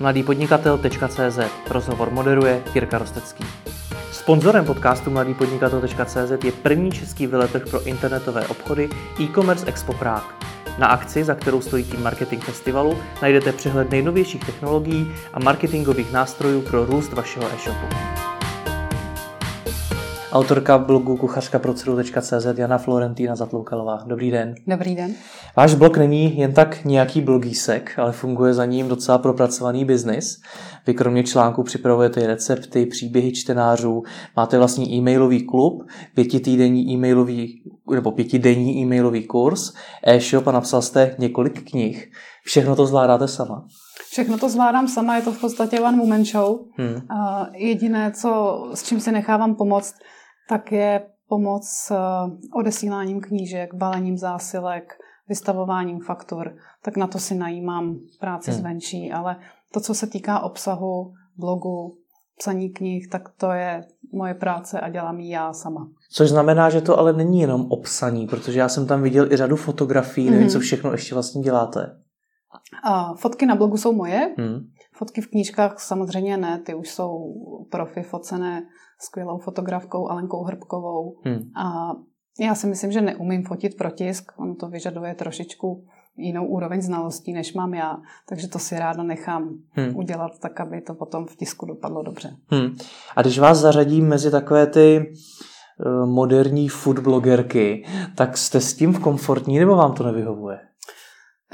mladýpodnikatel.cz Rozhovor moderuje Jirka Rostecký. Sponzorem podcastu mladýpodnikatel.cz je první český veletrh pro internetové obchody e-commerce Expo Prague. Na akci, za kterou stojí tým Marketing Festivalu, najdete přehled nejnovějších technologií a marketingových nástrojů pro růst vašeho e-shopu. Autorka blogu kuchařka pro CZ Jana Florentína Zatloukalová. Dobrý den. Dobrý den. Váš blog není jen tak nějaký blogísek, ale funguje za ním docela propracovaný biznis. Vy kromě článku připravujete recepty, příběhy čtenářů, máte vlastní e-mailový klub, pětitýdenní e-mailový nebo pětidenní e-mailový kurz, e-shop a napsal jste několik knih. Všechno to zvládáte sama? Všechno to zvládám sama, je to v podstatě one woman show. Hmm. Jediné, co, s čím si nechávám pomoct, tak je pomoc eh, odesíláním knížek, balením zásilek, vystavováním faktur, tak na to si najímám práci hmm. zvenčí, ale to, co se týká obsahu, blogu, psaní knih, tak to je moje práce a dělám ji já sama. Což znamená, že to ale není jenom obsaní, protože já jsem tam viděl i řadu fotografií, nevím, mm-hmm. co všechno ještě vlastně děláte. A fotky na blogu jsou moje, mm. fotky v knížkách samozřejmě ne, ty už jsou profi focené skvělou fotografkou Alenkou Hrbkovou. Hmm. A já si myslím, že neumím fotit pro tisk, on to vyžaduje trošičku jinou úroveň znalostí, než mám já, takže to si ráda nechám hmm. udělat tak, aby to potom v tisku dopadlo dobře. Hmm. A když vás zařadím mezi takové ty eh, moderní food blogerky, tak jste s tím v komfortní nebo vám to nevyhovuje?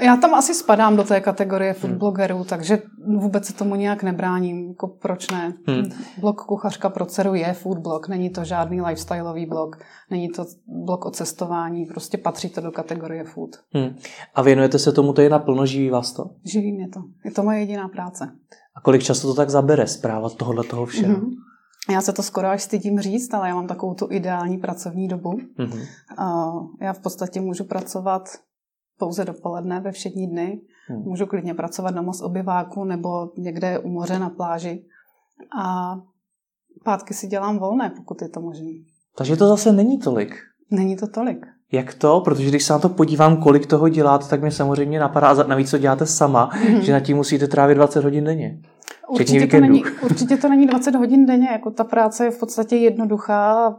Já tam asi spadám do té kategorie foodblogerů, hmm. takže vůbec se tomu nějak nebráním. Jako proč ne? Hmm. Blog Kuchařka pro dceru je foodblog, není to žádný lifestyleový blog, není to blog o cestování, prostě patří to do kategorie food. Hmm. A věnujete se tomu, to je naplno, živí vás to? Živí mě to. Je to moje jediná práce. A kolik času to tak zabere, zpráva tohohle toho všeho? Hmm. Já se to skoro až stydím říct, ale já mám takovou tu ideální pracovní dobu. Mm-hmm. Já v podstatě můžu pracovat pouze dopoledne ve všední dny. Hmm. Můžu klidně pracovat doma z obyváku nebo někde u moře na pláži. A pátky si dělám volné, pokud je to možné. Takže to zase není tolik. Není to tolik. Jak to? Protože když se na to podívám, kolik toho děláte, tak mě samozřejmě napadá, a navíc to děláte sama, mm-hmm. že na tím musíte trávit 20 hodin denně. Určitě to, není, určitě to není 20 hodin denně, jako ta práce je v podstatě jednoduchá,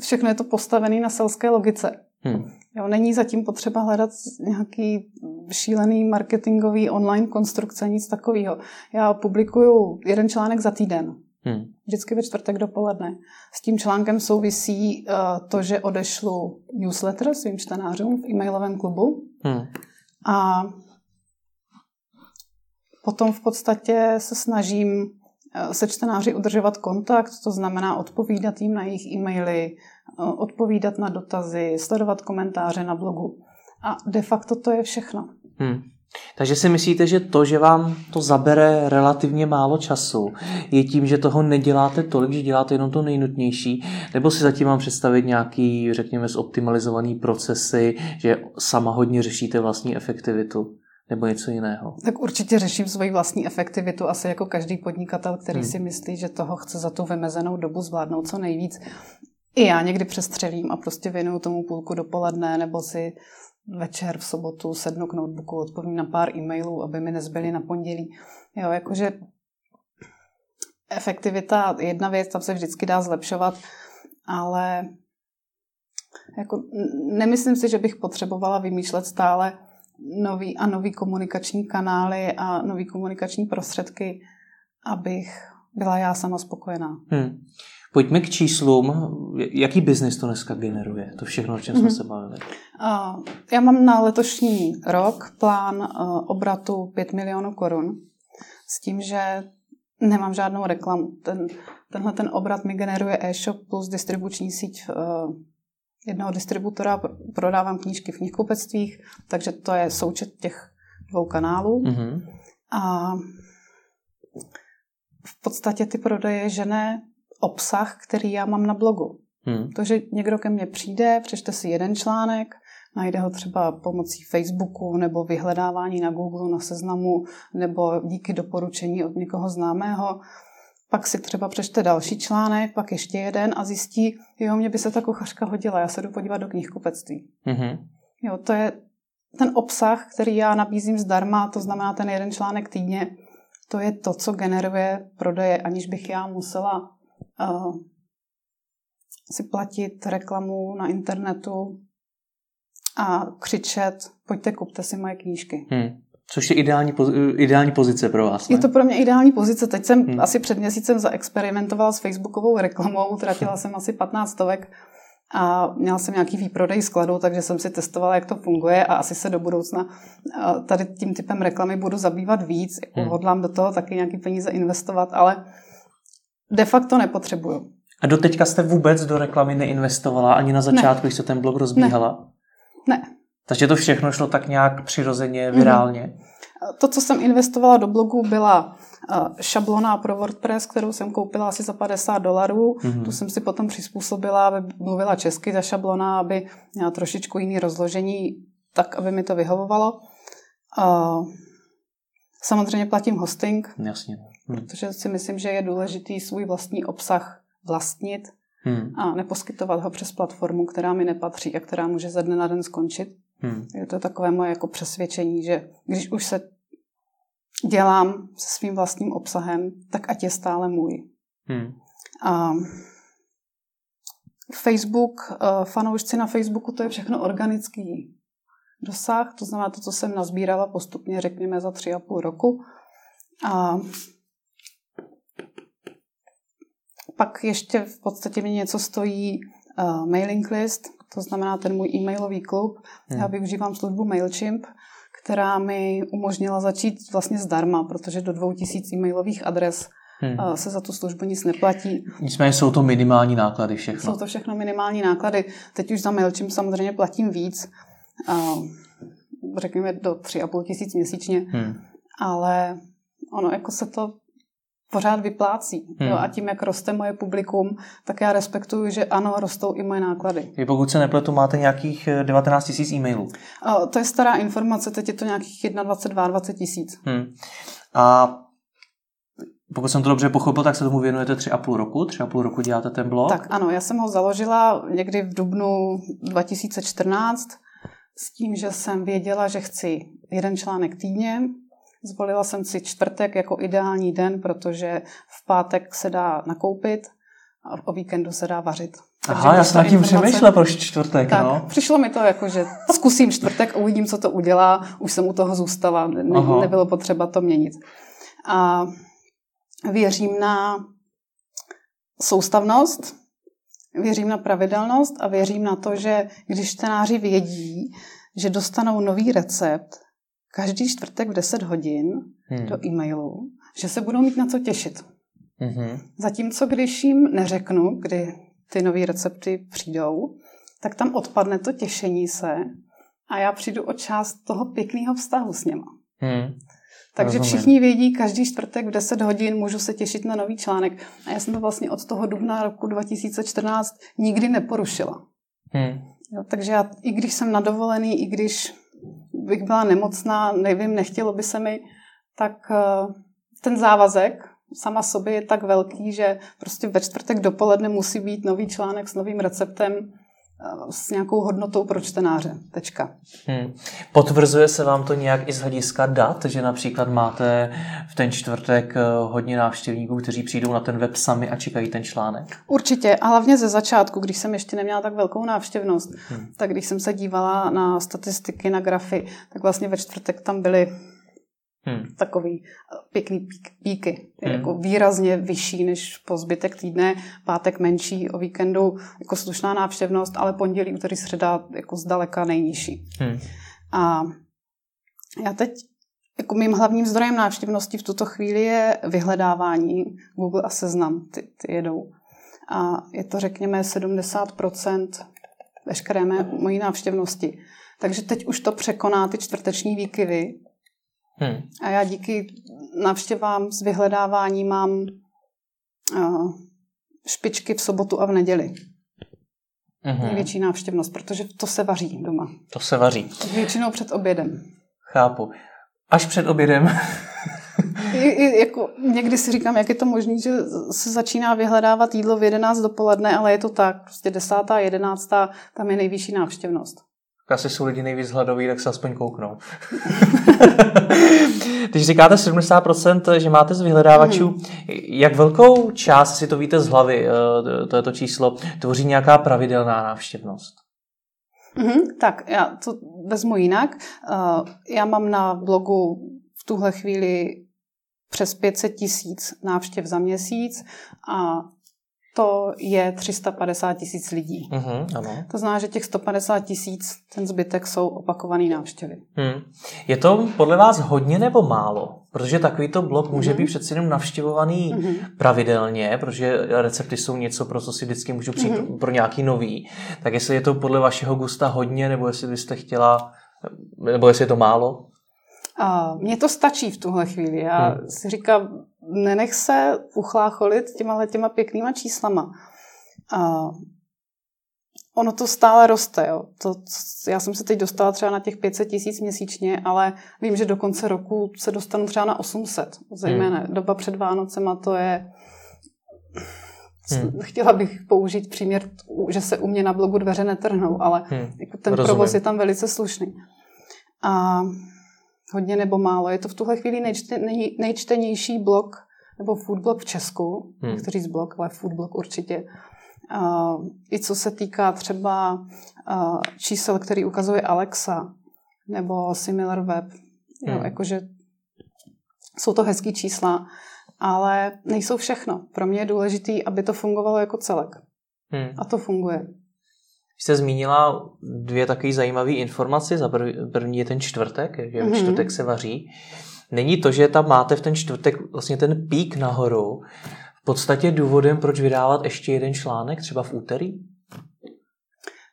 všechno je to postavené na selské logice. Hmm. Jo, není zatím potřeba hledat nějaký šílený marketingový online konstrukce, nic takového. Já publikuju jeden článek za týden. Hmm. Vždycky ve čtvrtek dopoledne. S tím článkem souvisí uh, to, že odešlu newsletter svým čtenářům v e-mailovém klubu. Hmm. A potom v podstatě se snažím eh, se čtenáři udržovat kontakt, to znamená odpovídat jim na jejich e-maily, odpovídat na dotazy, sledovat komentáře na blogu. A de facto to je všechno. Hmm. Takže si myslíte, že to, že vám to zabere relativně málo času, je tím, že toho neděláte tolik, že děláte jenom to nejnutnější, nebo si zatím mám představit nějaký, řekněme, zoptimalizovaný procesy, že sama hodně řešíte vlastní efektivitu? nebo něco jiného? Tak určitě řeším svoji vlastní efektivitu, asi jako každý podnikatel, který hmm. si myslí, že toho chce za tu vymezenou dobu zvládnout co nejvíc. I já někdy přestřelím a prostě věnuju tomu půlku dopoledne nebo si večer v sobotu sednu k notebooku, odpovím na pár e-mailů, aby mi nezbyly na pondělí. Jo, jakože efektivita jedna věc, tam se vždycky dá zlepšovat, ale jako nemyslím si, že bych potřebovala vymýšlet stále nový a nový komunikační kanály a nový komunikační prostředky, abych byla já sama spokojená. Hmm. Pojďme k číslům. Jaký biznis to dneska generuje? To všechno, o čem jsme mm-hmm. se bavili. Já mám na letošní rok plán obratu 5 milionů korun s tím, že nemám žádnou reklamu. Ten, tenhle ten obrat mi generuje e-shop plus distribuční síť jednoho distributora. Prodávám knížky v knihkupectvích, takže to je součet těch dvou kanálů. Mm-hmm. A v podstatě ty prodeje žené obsah, který já mám na blogu. Hmm. To, že někdo ke mně přijde, přečte si jeden článek, najde ho třeba pomocí Facebooku nebo vyhledávání na Google, na seznamu, nebo díky doporučení od někoho známého, pak si třeba přečte další článek, pak ještě jeden a zjistí, jo, mě by se ta kuchařka hodila, já se jdu podívat do knihkupectví. Mm-hmm. Jo, to je ten obsah, který já nabízím zdarma, to znamená ten jeden článek týdně, to je to, co generuje prodeje, aniž bych já musela si platit reklamu na internetu a křičet, pojďte, kupte si moje knížky. Hmm. Což je ideální, ideální pozice pro vás. Ne? Je to pro mě ideální pozice. Teď jsem hmm. asi před měsícem zaexperimentovala s facebookovou reklamou, utratila jsem asi 15 stovek a měla jsem nějaký výprodej skladu, takže jsem si testovala, jak to funguje a asi se do budoucna tady tím typem reklamy budu zabývat víc. Hmm. Hodlám do toho taky nějaký peníze investovat, ale de facto nepotřebuju. A do teďka jste vůbec do reklamy neinvestovala ani na začátku, ne. když se ten blog rozbíhala? Ne. ne. Takže to všechno šlo tak nějak přirozeně, virálně? Mm. To, co jsem investovala do blogu, byla šablona pro WordPress, kterou jsem koupila asi za 50 dolarů. Mm-hmm. Tu jsem si potom přizpůsobila, aby mluvila česky ta šablona, aby měla trošičku jiný rozložení, tak, aby mi to vyhovovalo. Samozřejmě platím hosting, Jasně. Hm. protože si myslím, že je důležitý svůj vlastní obsah vlastnit hmm. a neposkytovat ho přes platformu, která mi nepatří a která může ze dne na den skončit. Hmm. Je to takové moje jako přesvědčení, že když už se dělám se svým vlastním obsahem, tak ať je stále můj. Hmm. A Facebook, eh, fanoušci na Facebooku, to je všechno organický dosah, to znamená to, co jsem nazbírala postupně, řekněme, za tři a půl roku. A pak ještě v podstatě mi něco stojí uh, mailing list, to znamená ten můj e-mailový klub. Hmm. Já využívám službu MailChimp, která mi umožnila začít vlastně zdarma, protože do 2000 e-mailových adres hmm. se za tu službu nic neplatí. Nicméně jsou to minimální náklady všechno. Jsou to všechno minimální náklady. Teď už za MailChimp samozřejmě platím víc, řekněme do 3,5 tisíc měsíčně, hmm. ale ono jako se to pořád vyplácí. Hmm. Jo, a tím, jak roste moje publikum, tak já respektuju, že ano, rostou i moje náklady. Vy pokud se nepletu, máte nějakých 19 eh, tisíc e-mailů. To je stará informace, teď je to nějakých 21, 22 tisíc. Hmm. A pokud jsem to dobře pochopil, tak se tomu věnujete tři a půl roku? Tři a půl roku děláte ten blog? Tak ano, já jsem ho založila někdy v dubnu 2014 s tím, že jsem věděla, že chci jeden článek týdně, Zvolila jsem si čtvrtek jako ideální den, protože v pátek se dá nakoupit a o víkendu se dá vařit. Takže Aha, já jsem nad tím přemýšlela proč čtvrtek, tak, no. Přišlo mi to jako, že zkusím čtvrtek, uvidím, co to udělá. Už jsem u toho zůstala, ne, nebylo potřeba to měnit. A věřím na soustavnost, věřím na pravidelnost a věřím na to, že když čtenáři vědí, že dostanou nový recept, každý čtvrtek v 10 hodin hmm. do e-mailu, že se budou mít na co těšit. Hmm. Zatímco když jim neřeknu, kdy ty nové recepty přijdou, tak tam odpadne to těšení se a já přijdu o část toho pěkného vztahu s něma. Hmm. Takže Rozumím. všichni vědí, každý čtvrtek v 10 hodin můžu se těšit na nový článek. A já jsem to vlastně od toho dubna roku 2014 nikdy neporušila. Hmm. Jo, takže já, i když jsem na dovolený, i když bych byla nemocná, nevím, nechtělo by se mi, tak eh, ten závazek sama sobě je tak velký, že prostě ve čtvrtek dopoledne musí být nový článek s novým receptem s nějakou hodnotou pro čtenáře. Tečka. Hmm. Potvrzuje se vám to nějak i z hlediska dat, že například máte v ten čtvrtek eh, hodně návštěvníků, kteří přijdou na ten web sami a čekají ten článek? Určitě, a hlavně ze začátku, když jsem ještě neměla tak velkou návštěvnost, hmm. tak když jsem se dívala na statistiky, na grafy, tak vlastně ve čtvrtek tam byly Hmm. Takový eh, pěkný pík, píky. Hmm. Jako výrazně vyšší než po zbytek týdne. Pátek menší, o víkendu jako slušná návštěvnost, ale pondělí, úterý, středa jako zdaleka nejnižší. Hmm. A já teď jako mým hlavním zdrojem návštěvnosti v tuto chvíli je vyhledávání Google a Seznam, ty, ty jedou. A je to, řekněme, 70% veškeré mé, mojí návštěvnosti. Takže teď už to překoná ty čtvrteční výkyvy, Hmm. A já díky návštěvám z vyhledávání mám uh, špičky v sobotu a v neděli. Mm-hmm. Největší návštěvnost, protože to se vaří doma. To se vaří. Většinou před obědem. Chápu. Až před obědem. I, i, jako, někdy si říkám, jak je to možné, že se začíná vyhledávat jídlo v 11 dopoledne, ale je to tak. Prostě 10. 11. tam je nejvyšší návštěvnost asi jsou lidi nejvíc hladoví, tak se aspoň kouknou. Když říkáte 70%, že máte z vyhledávačů, hmm. jak velkou část, si to víte z hlavy, eh, to je to číslo, tvoří nějaká pravidelná návštěvnost? Mm-hmm, tak já to vezmu jinak. Uh, já mám na blogu v tuhle chvíli přes 500 tisíc návštěv za měsíc a to je 350 tisíc lidí. Uh-huh, ano. To znamená, že těch 150 tisíc, ten zbytek jsou opakované návštěvy. Hmm. Je to podle vás hodně nebo málo? Protože takovýto blog může uh-huh. být přeci jenom navštěvovaný uh-huh. pravidelně, protože recepty jsou něco, pro co si vždycky můžu přijít uh-huh. pro nějaký nový. Tak jestli je to podle vašeho gusta hodně, nebo jestli byste chtěla, nebo jestli je to málo? A mně to stačí v tuhle chvíli. Já hmm. si říkám, nenech se uchlácholit těma těma pěknýma číslama. A ono to stále roste. Jo. To, já jsem se teď dostala třeba na těch 500 tisíc měsíčně, ale vím, že do konce roku se dostanu třeba na 800. Zejména hmm. doba před Vánocema to je... Hmm. Chtěla bych použít příměr, že se u mě na blogu dveře netrhnou, ale hmm. jako ten Rozumím. provoz je tam velice slušný. A hodně nebo málo. Je to v tuhle chvíli nejčte, nej, nejčtenější blog nebo food blog v Česku. Hmm. Nechci říct blog, ale food blog určitě. Uh, I co se týká třeba uh, čísel, který ukazuje Alexa nebo SimilarWeb. Hmm. Jo, jakože jsou to hezký čísla, ale nejsou všechno. Pro mě je důležité, aby to fungovalo jako celek. Hmm. A to funguje jste zmínila dvě takové zajímavé informace. Za první je ten čtvrtek, že mm-hmm. čtvrtek se vaří. Není to, že tam máte v ten čtvrtek vlastně ten pík nahoru, v podstatě důvodem, proč vydávat ještě jeden článek, třeba v úterý?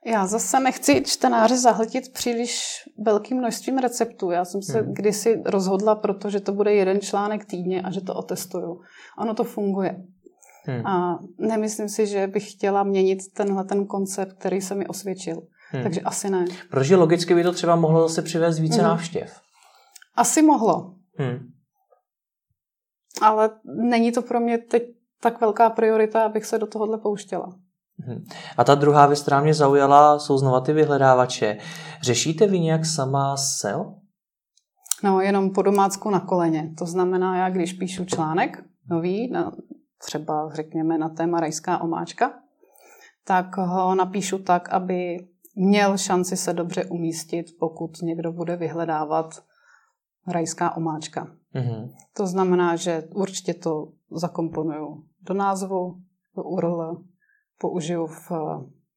Já zase nechci čtenáře zahltit příliš velkým množstvím receptů. Já jsem se hmm. kdysi rozhodla, protože to bude jeden článek týdně a že to otestuju. Ono to funguje. Hmm. A nemyslím si, že bych chtěla měnit tenhle ten koncept, který se mi osvědčil. Hmm. Takže asi ne. Protože logicky by to třeba mohlo zase přivést více hmm. návštěv. Asi mohlo. Hmm. Ale není to pro mě teď tak velká priorita, abych se do tohohle pouštěla. Hmm. A ta druhá věc, která mě zaujala, jsou znova ty vyhledávače. Řešíte vy nějak sama SEO? No, jenom po domácku na koleně. To znamená, já když píšu článek nový na třeba řekněme na téma rajská omáčka, tak ho napíšu tak, aby měl šanci se dobře umístit, pokud někdo bude vyhledávat rajská omáčka. Mm-hmm. To znamená, že určitě to zakomponuju do názvu, do URL, použiju v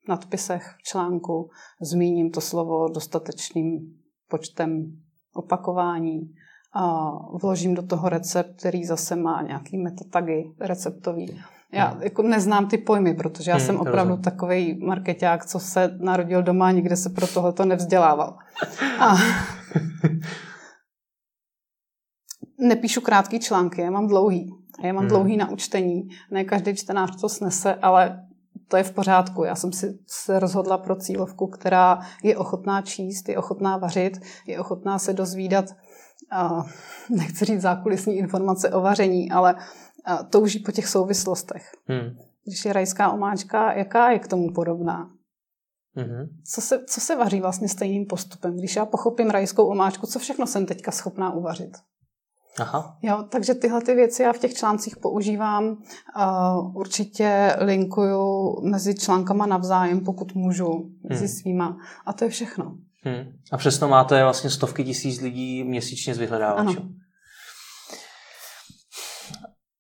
nadpisech v článku, zmíním to slovo dostatečným počtem opakování, a vložím do toho recept, který zase má nějaký metatagy receptový. Já hmm. jako neznám ty pojmy, protože já hmm, jsem opravdu rozumím. takový marketák, co se narodil doma, nikde se pro tohleto nevzdělával. A nepíšu krátký články, já mám dlouhý. Já mám hmm. dlouhý na učtení. Ne každý čtenář to snese, ale to je v pořádku. Já jsem si se rozhodla pro cílovku, která je ochotná číst, je ochotná vařit, je ochotná se dozvídat a nechci říct zákulisní informace o vaření, ale touží po těch souvislostech. Hmm. Když je rajská omáčka, jaká je k tomu podobná? Mm-hmm. Co, se, co se vaří vlastně stejným postupem? Když já pochopím rajskou omáčku, co všechno jsem teďka schopná uvařit? Aha. Jo, takže tyhle ty věci já v těch článcích používám. Uh, určitě linkuju mezi článkama navzájem, pokud můžu, mezi hmm. svýma. A to je všechno. Hmm. A přesto máte vlastně stovky tisíc lidí měsíčně z vyhledávačů.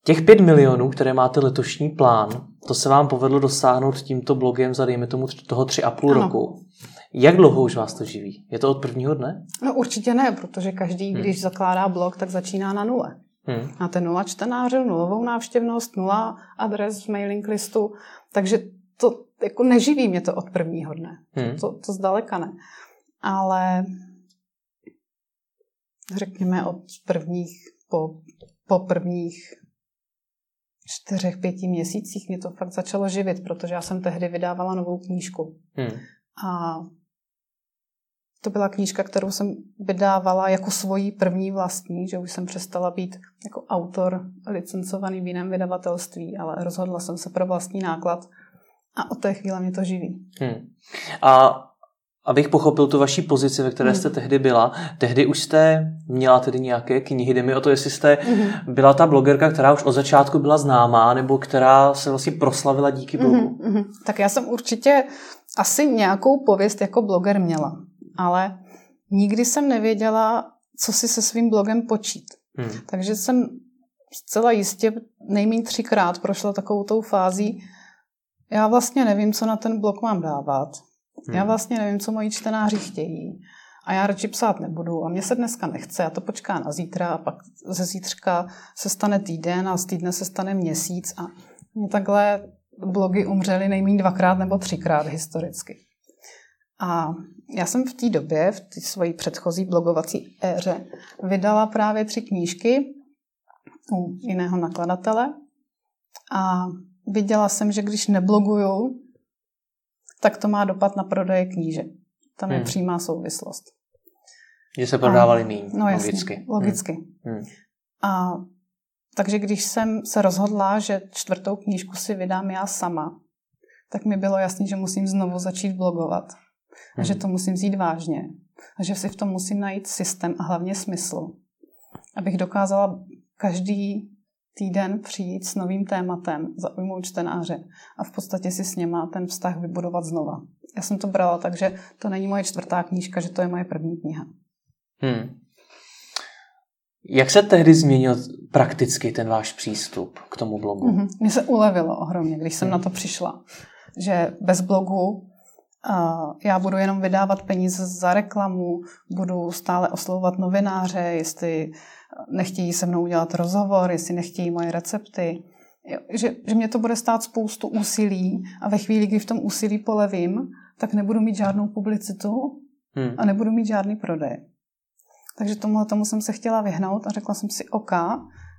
Těch pět milionů, které máte letošní plán, to se vám povedlo dosáhnout tímto blogem za, dejme tomu, toho tři a půl ano. roku. Jak dlouho už vás to živí? Je to od prvního dne? No určitě ne, protože každý, hmm. když zakládá blog, tak začíná na nule. Hmm. Máte nula čtenářů, nulovou návštěvnost, nula adres v mailing listu, takže to jako neživí mě to od prvního dne. Hmm. To, to zdaleka ne ale řekněme od prvních, po, po prvních čtyřech, pěti měsících mě to fakt začalo živit, protože já jsem tehdy vydávala novou knížku. Hmm. A to byla knížka, kterou jsem vydávala jako svoji první vlastní, že už jsem přestala být jako autor licencovaný v jiném vydavatelství, ale rozhodla jsem se pro vlastní náklad a od té chvíle mě to živí. Hmm. A abych pochopil tu vaší pozici, ve které jste hmm. tehdy byla, tehdy už jste měla tedy nějaké knihy, jde mi o to, jestli jste hmm. byla ta blogerka, která už od začátku byla známá, nebo která se vlastně proslavila díky hmm, blogu. Hmm. Tak já jsem určitě asi nějakou pověst jako bloger měla, ale nikdy jsem nevěděla, co si se svým blogem počít. Hmm. Takže jsem zcela jistě nejméně třikrát prošla takovou tou fází, já vlastně nevím, co na ten blog mám dávat. Hmm. Já vlastně nevím, co moji čtenáři chtějí. A já radši psát nebudu. A mě se dneska nechce, já to počká na zítra a pak ze zítřka se stane týden a z týdne se stane měsíc. A mě takhle blogy umřely nejméně dvakrát nebo třikrát historicky. A já jsem v té době, v té svojí předchozí blogovací éře, vydala právě tři knížky u jiného nakladatele. A viděla jsem, že když nebloguju, tak to má dopad na prodeje knížek. Tam je hmm. přímá souvislost. Že se prodávali méně, no, logicky. Jasně, logicky. Hmm. hmm. A takže když jsem se rozhodla, že čtvrtou knížku si vydám já sama, tak mi bylo jasné, že musím znovu začít blogovat. A že hmm. to musím vzít vážně. A že si v tom musím najít systém a hlavně smysl. Abych dokázala každý týden přijít s novým tématem, zaujmout čtenáře a v podstatě si s něma ten vztah vybudovat znova. Já jsem to brala tak, že to není moje čtvrtá knížka, že to je moje první kniha. Hmm. Jak se tehdy změnil prakticky ten váš přístup k tomu blogu? Mm-hmm. Mně se ulevilo ohromně, když jsem mm. na to přišla. Že bez blogu já budu jenom vydávat peníze za reklamu, budu stále oslovovat novináře, jestli nechtějí se mnou udělat rozhovor, jestli nechtějí moje recepty. Že, že mě to bude stát spoustu úsilí a ve chvíli, kdy v tom úsilí polevím, tak nebudu mít žádnou publicitu hmm. a nebudu mít žádný prodej. Takže tomuhle tomu jsem se chtěla vyhnout a řekla jsem si, OK,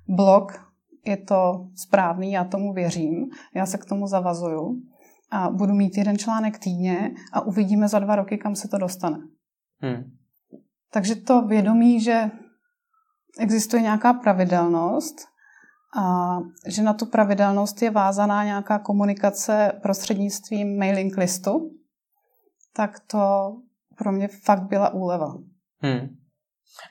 blog je to správný, já tomu věřím, já se k tomu zavazuju a budu mít jeden článek týdně a uvidíme za dva roky, kam se to dostane. Hmm. Takže to vědomí, že existuje nějaká pravidelnost a že na tu pravidelnost je vázaná nějaká komunikace prostřednictvím mailing listu, tak to pro mě fakt byla úleva. Hmm.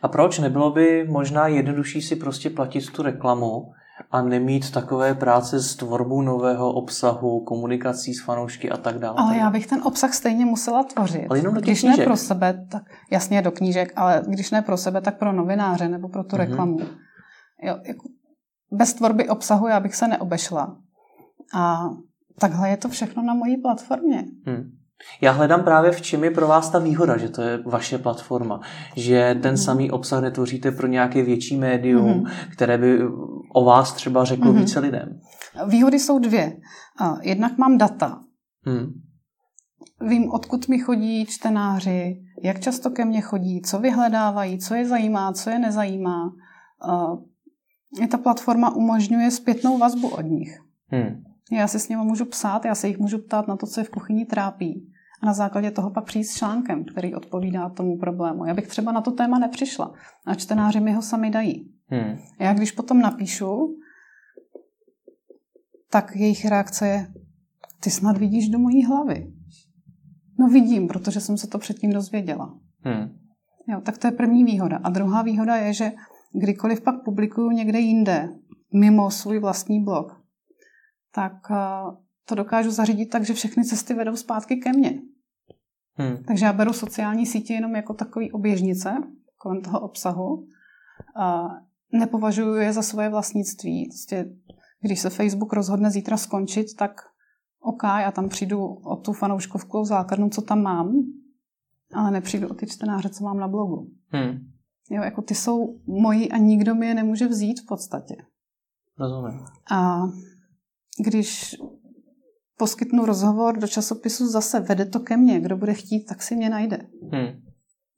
A proč? Nebylo by možná jednodušší si prostě platit tu reklamu a nemít takové práce s tvorbou nového obsahu, komunikací s fanoušky a tak dále. Ale já bych ten obsah stejně musela tvořit. Ale jenom do když knížek. ne pro sebe, tak jasně do knížek, ale když ne pro sebe, tak pro novináře nebo pro tu mm-hmm. reklamu. Jo, jako bez tvorby obsahu já bych se neobešla. A takhle je to všechno na mojí platformě. Hmm. Já hledám právě v čem je pro vás ta výhoda, že to je vaše platforma, že ten mm. samý obsah netvoříte pro nějaké větší médium, mm. které by o vás třeba řeklo mm. více lidem. Výhody jsou dvě. Jednak mám data. Mm. Vím, odkud mi chodí čtenáři, jak často ke mně chodí, co vyhledávají, co je zajímá, co je nezajímá. Ta platforma umožňuje zpětnou vazbu od nich. Hmm. Já si s nimi můžu psát, já se jich můžu ptát na to, co je v kuchyni trápí. A na základě toho pak přijít s článkem, který odpovídá tomu problému. Já bych třeba na to téma nepřišla. A čtenáři mi ho sami dají. Hmm. Já když potom napíšu, tak jejich reakce je, ty snad vidíš do mojí hlavy. No vidím, protože jsem se to předtím dozvěděla. Hmm. Jo, tak to je první výhoda. A druhá výhoda je, že kdykoliv pak publikuju někde jinde, mimo svůj vlastní blog, tak eh, to dokážu zařídit tak, že všechny cesty vedou zpátky ke mně. Hmm. Takže já beru sociální sítě jenom jako takový oběžnice kolem toho obsahu. A nepovažuji je za svoje vlastnictví. Prostě, když se Facebook rozhodne zítra skončit, tak OK, já tam přijdu o tu fanouškovkou základnu, co tam mám, ale nepřijdu o ty čtenáře, co mám na blogu. Hmm. Jo, jako ty jsou moji a nikdo mi je nemůže vzít v podstatě. Rozumím. A když poskytnu rozhovor do časopisu zase, vede to ke mně. Kdo bude chtít, tak si mě najde. Hmm.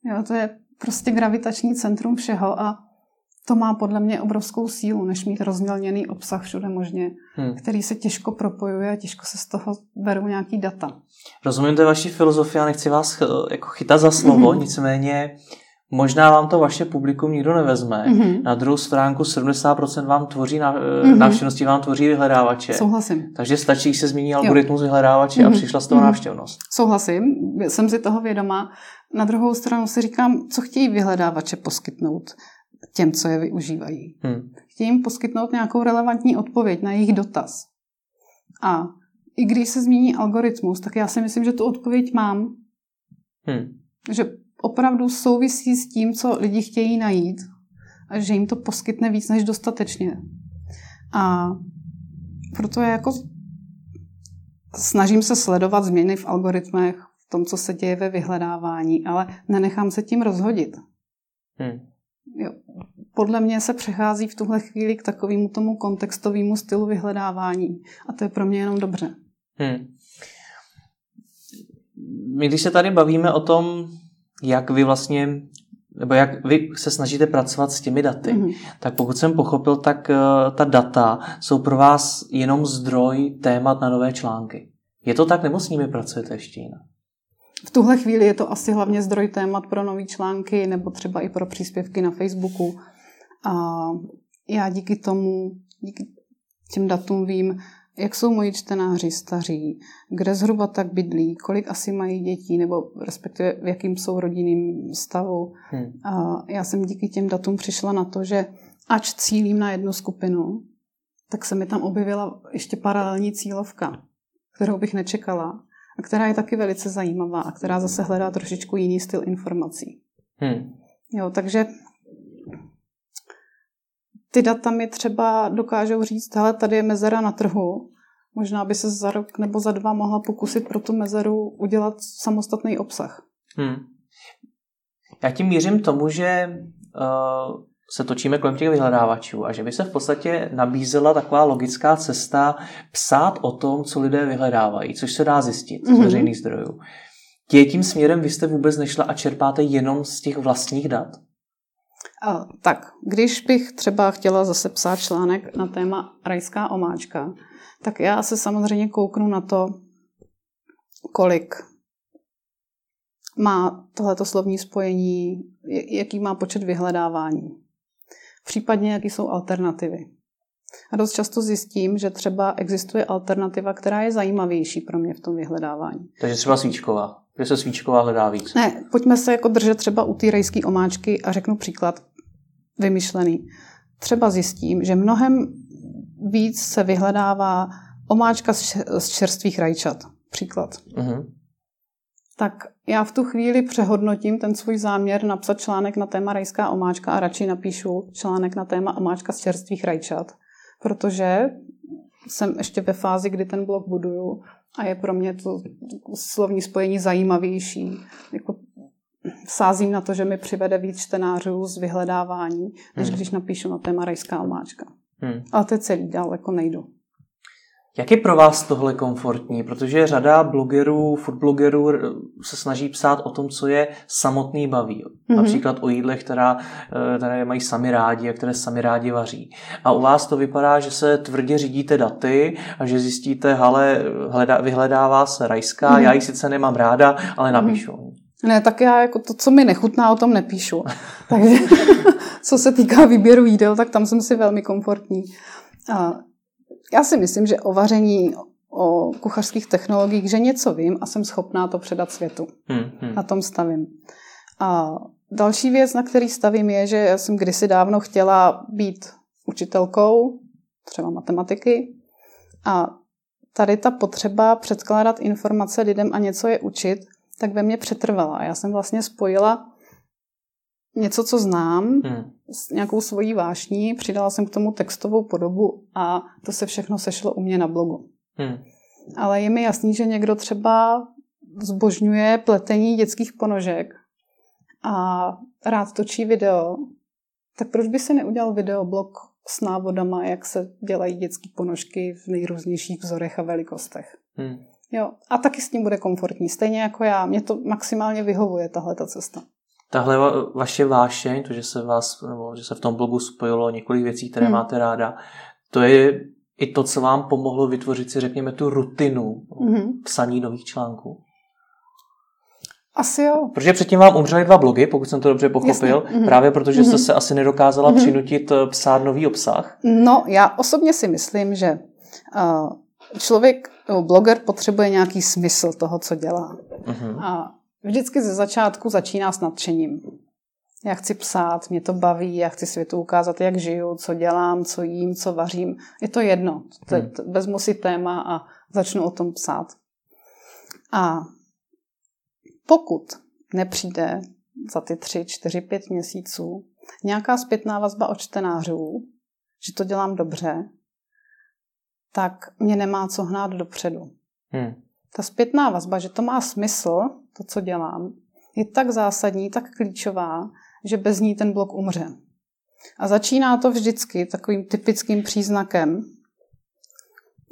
Jo, to je prostě gravitační centrum všeho a to má podle mě obrovskou sílu, než mít rozmělněný obsah všude možně, hmm. který se těžko propojuje a těžko se z toho berou nějaký data. Rozumím té vaší filozofii a nechci vás jako chytat za slovo, hmm. nicméně Možná vám to vaše publikum nikdo nevezme. Mm-hmm. Na druhou stránku 70% vám tvoří na, mm-hmm. návštěvnosti vám tvoří vyhledávače. Souhlasím. Takže stačí, když se změní algoritmus vyhledávače mm-hmm. a mhm. přišla z toho mm-hmm. návštěvnost. Souhlasím, jsem si toho vědoma. Na druhou stranu si říkám, co chtějí vyhledávače poskytnout těm, co je využívají. Hmm. Chtějí jim poskytnout nějakou relevantní odpověď na jejich dotaz. A i když se změní algoritmus, tak já si myslím, že tu odpověď mám. Hmm. Že opravdu souvisí s tím, co lidi chtějí najít a že jim to poskytne víc než dostatečně. A proto je jako snažím se sledovat změny v algoritmech, v tom, co se děje ve vyhledávání, ale nenechám se tím rozhodit. Hmm. Jo. Podle mě se přechází v tuhle chvíli k takovému tomu kontextovému stylu vyhledávání. A to je pro mě jenom dobře. Hmm. My když se tady bavíme o tom, jak vy vlastně nebo jak vy se snažíte pracovat s těmi daty, mm-hmm. tak pokud jsem pochopil, tak uh, ta data jsou pro vás jenom zdroj témat na nové články. Je to tak, nebo s nimi pracujete ještě jinak? V tuhle chvíli je to asi hlavně zdroj témat pro nové články nebo třeba i pro příspěvky na Facebooku. A já díky tomu, díky těm datům vím, jak jsou moji čtenáři staří, kde zhruba tak bydlí, kolik asi mají dětí, nebo respektive v jakým jsou rodinným stavu. Hmm. A já jsem díky těm datům přišla na to, že ač cílím na jednu skupinu, tak se mi tam objevila ještě paralelní cílovka, kterou bych nečekala a která je taky velice zajímavá a která zase hledá trošičku jiný styl informací. Hmm. Jo, takže ty data mi třeba dokážou říct, hele, tady je mezera na trhu, možná by se za rok nebo za dva mohla pokusit pro tu mezeru udělat samostatný obsah. Hmm. Já tím mířím tomu, že uh, se točíme kolem těch vyhledávačů a že by se v podstatě nabízela taková logická cesta psát o tom, co lidé vyhledávají, což se dá zjistit mm-hmm. z mhm. veřejných zdrojů. Tě tím směrem vy jste vůbec nešla a čerpáte jenom z těch vlastních dat? A, tak, když bych třeba chtěla zase psát článek na téma rajská omáčka, tak já se samozřejmě kouknu na to, kolik má tohleto slovní spojení, jaký má počet vyhledávání. Případně, jaký jsou alternativy. A dost často zjistím, že třeba existuje alternativa, která je zajímavější pro mě v tom vyhledávání. Takže třeba svíčková. Že se svíčková hledá víc. Ne, pojďme se jako držet třeba u té rajské omáčky a řeknu příklad vymyšlený. Třeba zjistím, že mnohem víc se vyhledává omáčka z čerstvých rajčat. Příklad. Uh-huh. Tak já v tu chvíli přehodnotím ten svůj záměr napsat článek na téma rajská omáčka a radši napíšu článek na téma omáčka z čerstvých rajčat, protože jsem ještě ve fázi, kdy ten blog buduju a je pro mě to slovní spojení zajímavější. Jako sázím na to, že mi přivede víc čtenářů z vyhledávání, než hmm. když napíšu na téma rajská omáčka. Hmm. Ale to je celý, dál jako nejdu. Jak je pro vás tohle komfortní? Protože řada blogerů, foodblogerů se snaží psát o tom, co je samotný baví. Mm-hmm. Například o jídlech, která, eh, které mají sami rádi a které sami rádi vaří. A u vás to vypadá, že se tvrdě řídíte daty a že zjistíte, hele, hledá, vyhledává se rajská, mm-hmm. já ji sice nemám ráda, ale napíšu. Mm-hmm. Ne, tak já jako to, co mi nechutná, o tom nepíšu. Takže co se týká výběru jídel, tak tam jsem si velmi komfortní. A já si myslím, že o vaření, o kuchařských technologiích, že něco vím a jsem schopná to předat světu. Hmm, hmm. Na tom stavím. A další věc, na který stavím, je, že já jsem kdysi dávno chtěla být učitelkou, třeba matematiky, a tady ta potřeba předkládat informace lidem a něco je učit, tak ve mně přetrvala. Já jsem vlastně spojila něco, co znám, hmm. s nějakou svojí vášní, přidala jsem k tomu textovou podobu a to se všechno sešlo u mě na blogu. Hmm. Ale je mi jasný, že někdo třeba zbožňuje pletení dětských ponožek a rád točí video, tak proč by se neudělal videoblog s návodama, jak se dělají dětské ponožky v nejrůznějších vzorech a velikostech. Hmm. Jo, a taky s tím bude komfortní, stejně jako já. Mě to maximálně vyhovuje, tahle ta cesta. Tahle vaše vášeň, to, že se, vás, nebo že se v tom blogu spojilo několik věcí, které hmm. máte ráda, to je i to, co vám pomohlo vytvořit si, řekněme, tu rutinu hmm. psaní nových článků? Asi jo. Protože předtím vám umřely dva blogy, pokud jsem to dobře pochopil, Jasně. Mhm. právě protože jste mm-hmm. se asi nedokázala mm-hmm. přinutit eh, psát nový obsah. No, já osobně si myslím, že uh, člověk, nebo bloger potřebuje nějaký smysl toho, co dělá. Mm-hmm. A vždycky ze začátku začíná s nadšením. Já chci psát, mě to baví, já chci světu ukázat, jak žiju, co dělám, co jím, co vařím. Je to jedno. Hmm. Vezmu si téma a začnu o tom psát. A pokud nepřijde za ty tři, čtyři, pět měsíců nějaká zpětná vazba od čtenářů, že to dělám dobře, tak mě nemá co hnát dopředu. Hmm. Ta zpětná vazba, že to má smysl, to, co dělám, je tak zásadní, tak klíčová, že bez ní ten blok umře. A začíná to vždycky takovým typickým příznakem.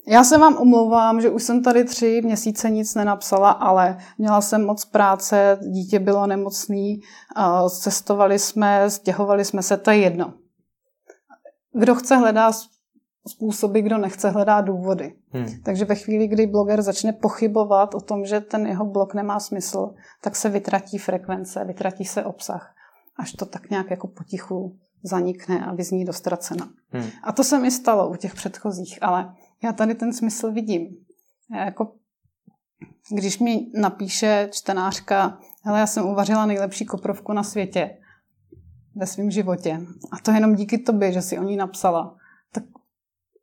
Já se vám omlouvám, že už jsem tady tři měsíce nic nenapsala, ale měla jsem moc práce, dítě bylo nemocný, cestovali jsme, stěhovali jsme se, to je jedno. Kdo chce, hledá způsoby, kdo nechce, hledá důvody. Hmm. Takže ve chvíli, kdy bloger začne pochybovat o tom, že ten jeho blog nemá smysl, tak se vytratí frekvence, vytratí se obsah až to tak nějak jako potichu zanikne a vyzní dostracena. Hmm. A to se mi stalo u těch předchozích, ale já tady ten smysl vidím. Já jako, když mi napíše čtenářka, hele, já jsem uvařila nejlepší koprovku na světě ve svém životě a to jenom díky tobě, že si o ní napsala, tak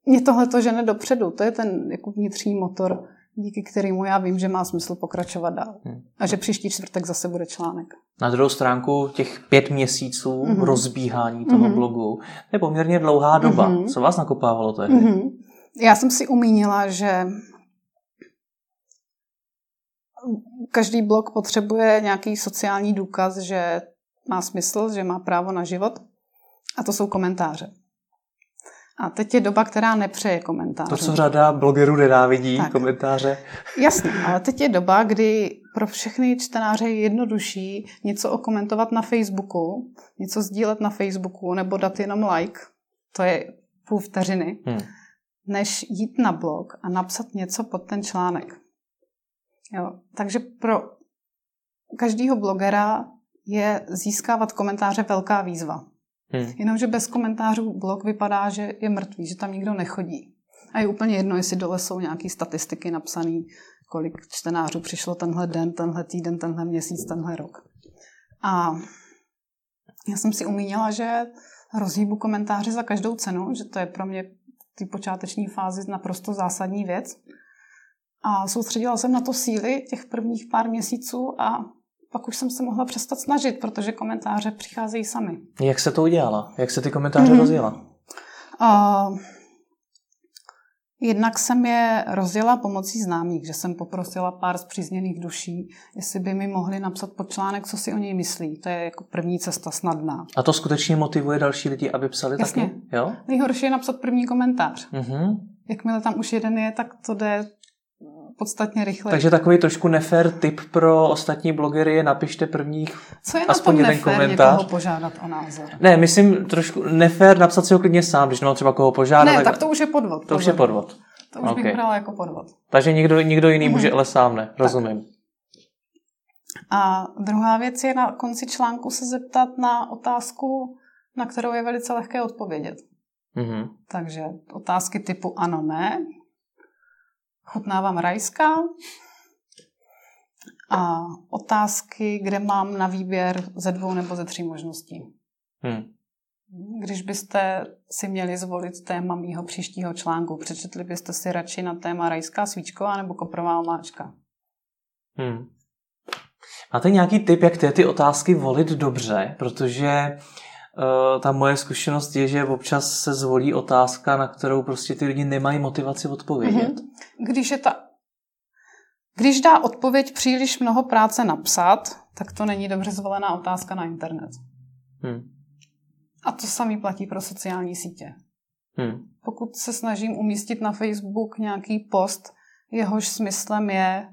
mě tohle to žene dopředu. To je ten jako vnitřní motor, díky kterému já vím, že má smysl pokračovat dál. Hmm. A že příští čtvrtek zase bude článek. Na druhou stránku těch pět měsíců mm-hmm. rozbíhání toho mm-hmm. blogu je poměrně dlouhá doba. Mm-hmm. Co vás nakopávalo tehdy? Mm-hmm. Já jsem si umínila, že každý blog potřebuje nějaký sociální důkaz, že má smysl, že má právo na život. A to jsou komentáře. A teď je doba, která nepřeje komentáře. To, co řada blogerů nenávidí, tak. komentáře. Jasně, ale teď je doba, kdy pro všechny čtenáře je jednodušší něco okomentovat na Facebooku, něco sdílet na Facebooku nebo dát jenom like, to je půl vteřiny, hmm. než jít na blog a napsat něco pod ten článek. Jo, takže pro každého blogera je získávat komentáře velká výzva. Hmm. Jenomže bez komentářů blog vypadá, že je mrtvý, že tam nikdo nechodí. A je úplně jedno, jestli dole jsou nějaké statistiky napsané, kolik čtenářů přišlo tenhle den, tenhle týden, tenhle měsíc, tenhle rok. A já jsem si umínila, že rozhýbu komentáře za každou cenu, že to je pro mě v té počáteční fázi naprosto zásadní věc. A soustředila jsem na to síly těch prvních pár měsíců a pak už jsem se mohla přestat snažit, protože komentáře přicházejí sami. Jak se to udělala? Jak se ty komentáře mm-hmm. rozjela? Uh, jednak jsem je rozjela pomocí známých, že jsem poprosila pár zpřízněných duší, jestli by mi mohli napsat pod článek, co si o něj myslí. To je jako první cesta snadná. A to skutečně motivuje další lidi, aby psali Jasně. taky? Jo? Nejhorší je napsat první komentář. Mm-hmm. Jakmile tam už jeden je, tak to jde podstatně rychleji. Takže takový trošku nefér tip pro ostatní blogery je napište prvních Co je aspoň na tom jeden komentář. požádat o názor? Ne, myslím trošku nefér napsat si ho klidně sám, když nemám třeba koho požádat. Ne, tak, tak to už je podvod. To už je podvod. To už okay. bych brala jako podvod. Takže nikdo, nikdo jiný mm-hmm. může, ale sám ne. Rozumím. Tak. A druhá věc je na konci článku se zeptat na otázku, na kterou je velice lehké odpovědět. Mm-hmm. Takže otázky typu ano, ne, Chutná vám rajská? A otázky, kde mám na výběr ze dvou nebo ze tří možností. Hmm. Když byste si měli zvolit téma mýho příštího článku, přečetli byste si radši na téma rajská svíčková nebo koprová omáčka? Hmm. Máte nějaký tip, jak ty, ty otázky volit dobře? Protože ta moje zkušenost je, že občas se zvolí otázka, na kterou prostě ty lidi nemají motivaci odpovědět. Mm-hmm. Když je ta když dá odpověď příliš mnoho práce napsat, tak to není dobře zvolená otázka na internet. Hmm. A to samý platí pro sociální sítě. Hmm. Pokud se snažím umístit na Facebook nějaký post, jehož smyslem je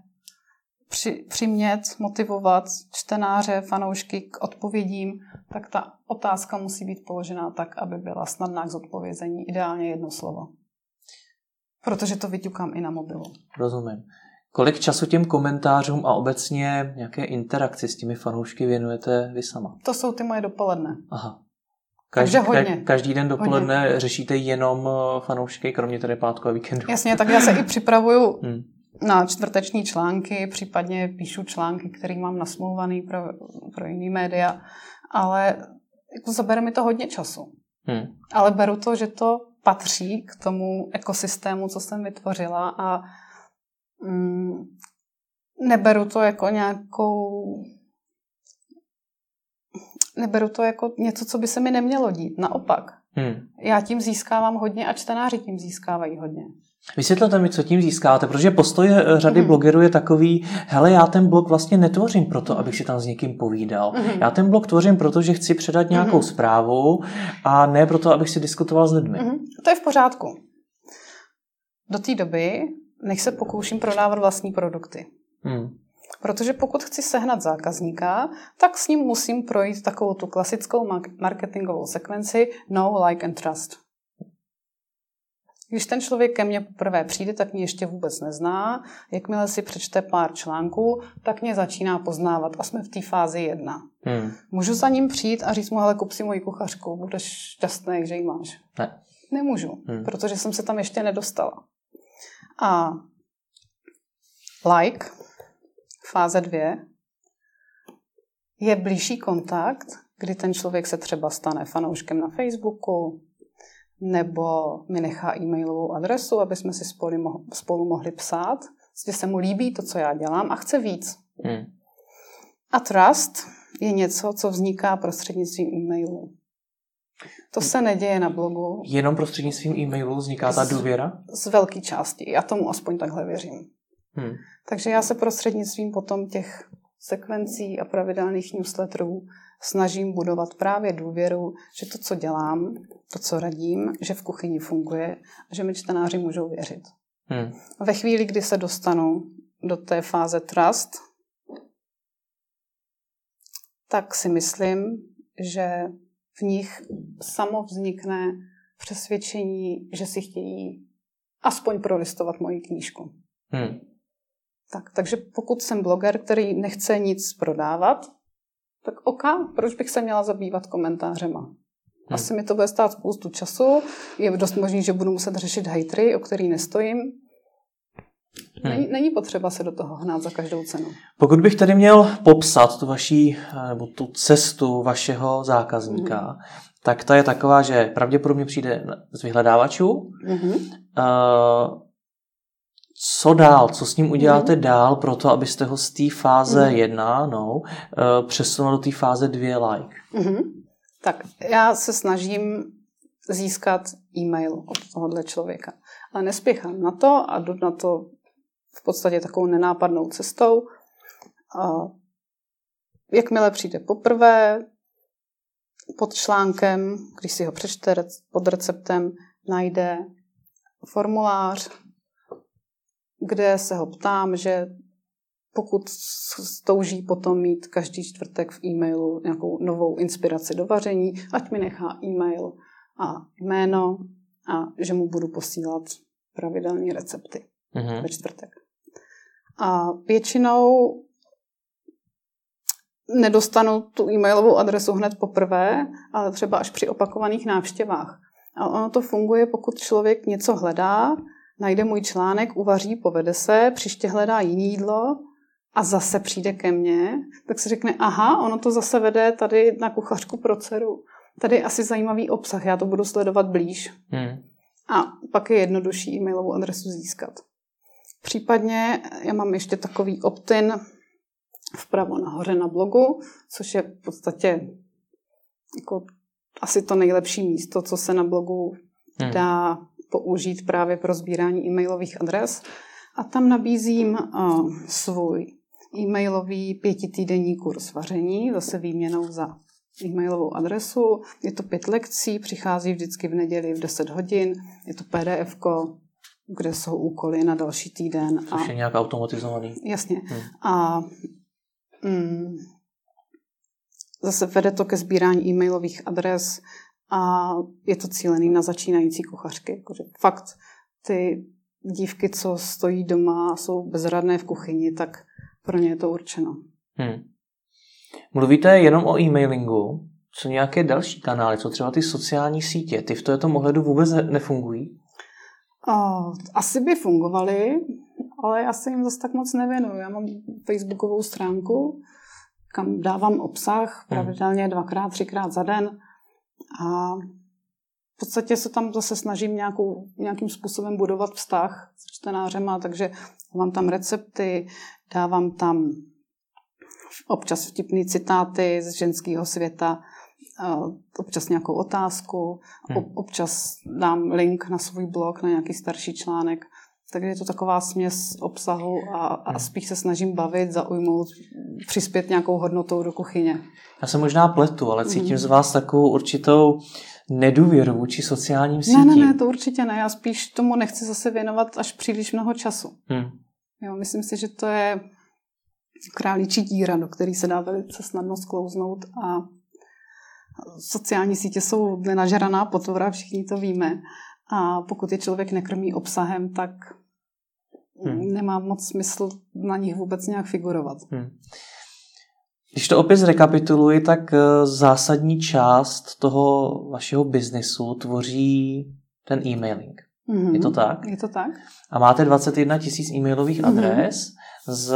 při, přimět, motivovat čtenáře, fanoušky k odpovědím, tak ta otázka musí být položená tak, aby byla snadná k zodpovězení, ideálně jedno slovo. Protože to vyťukám i na mobilu. Rozumím. Kolik času těm komentářům a obecně nějaké interakci s těmi fanoušky věnujete vy sama? To jsou ty moje dopoledne. Aha. Každý, Takže hodně. Každý den dopoledne hodně. řešíte jenom eh, fanoušky, kromě tedy pátku a víkendu. Jasně, tak já se i připravuju hmm. Na čtvrteční články, případně píšu články, které mám nasmouvaný pro, pro jiný média, ale jako zabere mi to hodně času. Hmm. Ale beru to, že to patří k tomu ekosystému, co jsem vytvořila a mm, neberu to jako nějakou neberu to jako něco, co by se mi nemělo dít. Naopak. Hmm. Já tím získávám hodně a čtenáři tím získávají hodně. Vysvětlete mi, co tím získáváte, protože postoj eh, řady mm. blogerů je takový, hele, já ten blog vlastně netvořím proto, abych si tam s někým povídal. Mm. Já ten blog tvořím proto, že chci předat nějakou mm. zprávu a ne proto, abych si diskutoval s lidmi. Mm. To je v pořádku. Do té doby, než se pokouším prodávat vlastní produkty. Mm. Protože pokud chci sehnat zákazníka, tak s ním musím projít takovou tu klasickou marketingovou sekvenci no, like and trust. Když ten člověk ke mně poprvé přijde, tak mě ještě vůbec nezná. Jakmile si přečte pár článků, tak mě začíná poznávat a jsme v té fázi jedna. Hmm. Můžu za ním přijít a říct mu, hele, kup si moji kuchařku, budeš šťastný, že ji máš. Ne. Nemůžu, hmm. protože jsem se tam ještě nedostala. A like, fáze dvě, je blížší kontakt, kdy ten člověk se třeba stane fanouškem na Facebooku, nebo mi nechá e-mailovou adresu, aby jsme si spolu, mo- spolu mohli psát, že se mu líbí to, co já dělám a chce víc. Hmm. A trust je něco, co vzniká prostřednictvím e-mailu. To se neděje na blogu. Jenom prostřednictvím e-mailu vzniká ta důvěra? Z, z velké části. Já tomu aspoň takhle věřím. Hmm. Takže já se prostřednictvím potom těch sekvencí a pravidelných newsletterů snažím budovat právě důvěru, že to, co dělám, to, co radím, že v kuchyni funguje a že mi čtenáři můžou věřit. Hmm. Ve chvíli, kdy se dostanu do té fáze trust, tak si myslím, že v nich samo vznikne přesvědčení, že si chtějí aspoň prolistovat moji knížku. Hmm. Tak, takže pokud jsem bloger, který nechce nic prodávat, tak OK, proč bych se měla zabývat komentářema? Hmm. Asi mi to bude stát spoustu času, je dost možný, že budu muset řešit hejtry, o který nestojím. Hmm. Není, není potřeba se do toho hnát za každou cenu. Pokud bych tady měl popsat tu vaší, nebo tu cestu vašeho zákazníka, hmm. tak ta je taková, že pravděpodobně přijde z vyhledávačů, hmm. uh, co dál, co s ním uděláte mm. dál pro to, abyste ho z té fáze mm. 1 no, uh, přesunul do té fáze 2 like? Mm. Tak já se snažím získat e-mail od tohohle člověka. Ale nespěchám na to a jdu na to v podstatě takovou nenápadnou cestou. A jakmile přijde poprvé, pod článkem, když si ho přečte pod receptem, najde formulář, kde se ho ptám, že pokud touží potom mít každý čtvrtek v e-mailu nějakou novou inspiraci do vaření, ať mi nechá e-mail a jméno a že mu budu posílat pravidelné recepty mm-hmm. ve čtvrtek. A většinou nedostanu tu e-mailovou adresu hned poprvé, ale třeba až při opakovaných návštěvách. A ono to funguje, pokud člověk něco hledá, najde můj článek, uvaří, povede se, příště hledá jiný jídlo a zase přijde ke mně, tak si řekne, aha, ono to zase vede tady na kuchařku pro dceru. Tady je asi zajímavý obsah, já to budu sledovat blíž. Hmm. A pak je jednodušší e-mailovou adresu získat. Případně já mám ještě takový opt-in vpravo nahoře na blogu, což je v podstatě jako asi to nejlepší místo, co se na blogu hmm. Použít právě pro sbírání e-mailových adres. A tam nabízím uh, svůj e-mailový pětitýdenní kurz vaření, zase výměnou za e-mailovou adresu. Je to pět lekcí, přichází vždycky v neděli v 10 hodin. Je to pdf kde jsou úkoly na další týden. Což a, je nějak automatizovaný. Jasně. Hmm. A mm, zase vede to ke sbírání e-mailových adres a je to cílený na začínající kuchařky. Jakože fakt ty dívky, co stojí doma a jsou bezradné v kuchyni, tak pro ně je to určeno. Hmm. Mluvíte jenom o e-mailingu, co nějaké další kanály, co třeba ty sociální sítě, ty v této ohledu vůbec nefungují? Asi by fungovaly, ale já se jim zase tak moc nevěnuju. Já mám facebookovou stránku, kam dávám obsah hmm. pravidelně dvakrát, třikrát za den a v podstatě se tam zase snažím nějakou, nějakým způsobem budovat vztah s čtenářema, takže mám tam recepty, dávám tam občas vtipné citáty z ženského světa, občas nějakou otázku, hmm. občas dám link na svůj blog, na nějaký starší článek. Takže je to taková směs obsahu a, a hmm. spíš se snažím bavit, zaujmout, přispět nějakou hodnotou do kuchyně. Já se možná pletu, ale cítím mm. z vás takovou určitou nedůvěru vůči sociálním sítím. Ne, ne, ne, to určitě ne. Já spíš tomu nechci zase věnovat až příliš mnoho času. Hmm. Jo, myslím si, že to je králičí díra, do které se dá velice snadno sklouznout a sociální sítě jsou nenažraná potvora, všichni to víme. A pokud je člověk nekrmí obsahem, tak hmm. nemá moc smysl na nich vůbec nějak figurovat. Hmm. Když to opět zrekapituluji, tak eh, zásadní část toho vašeho biznesu tvoří ten e-mailing. Mm-hmm. Je to tak? Je to tak. A máte 21 tisíc e-mailových mm-hmm. adres z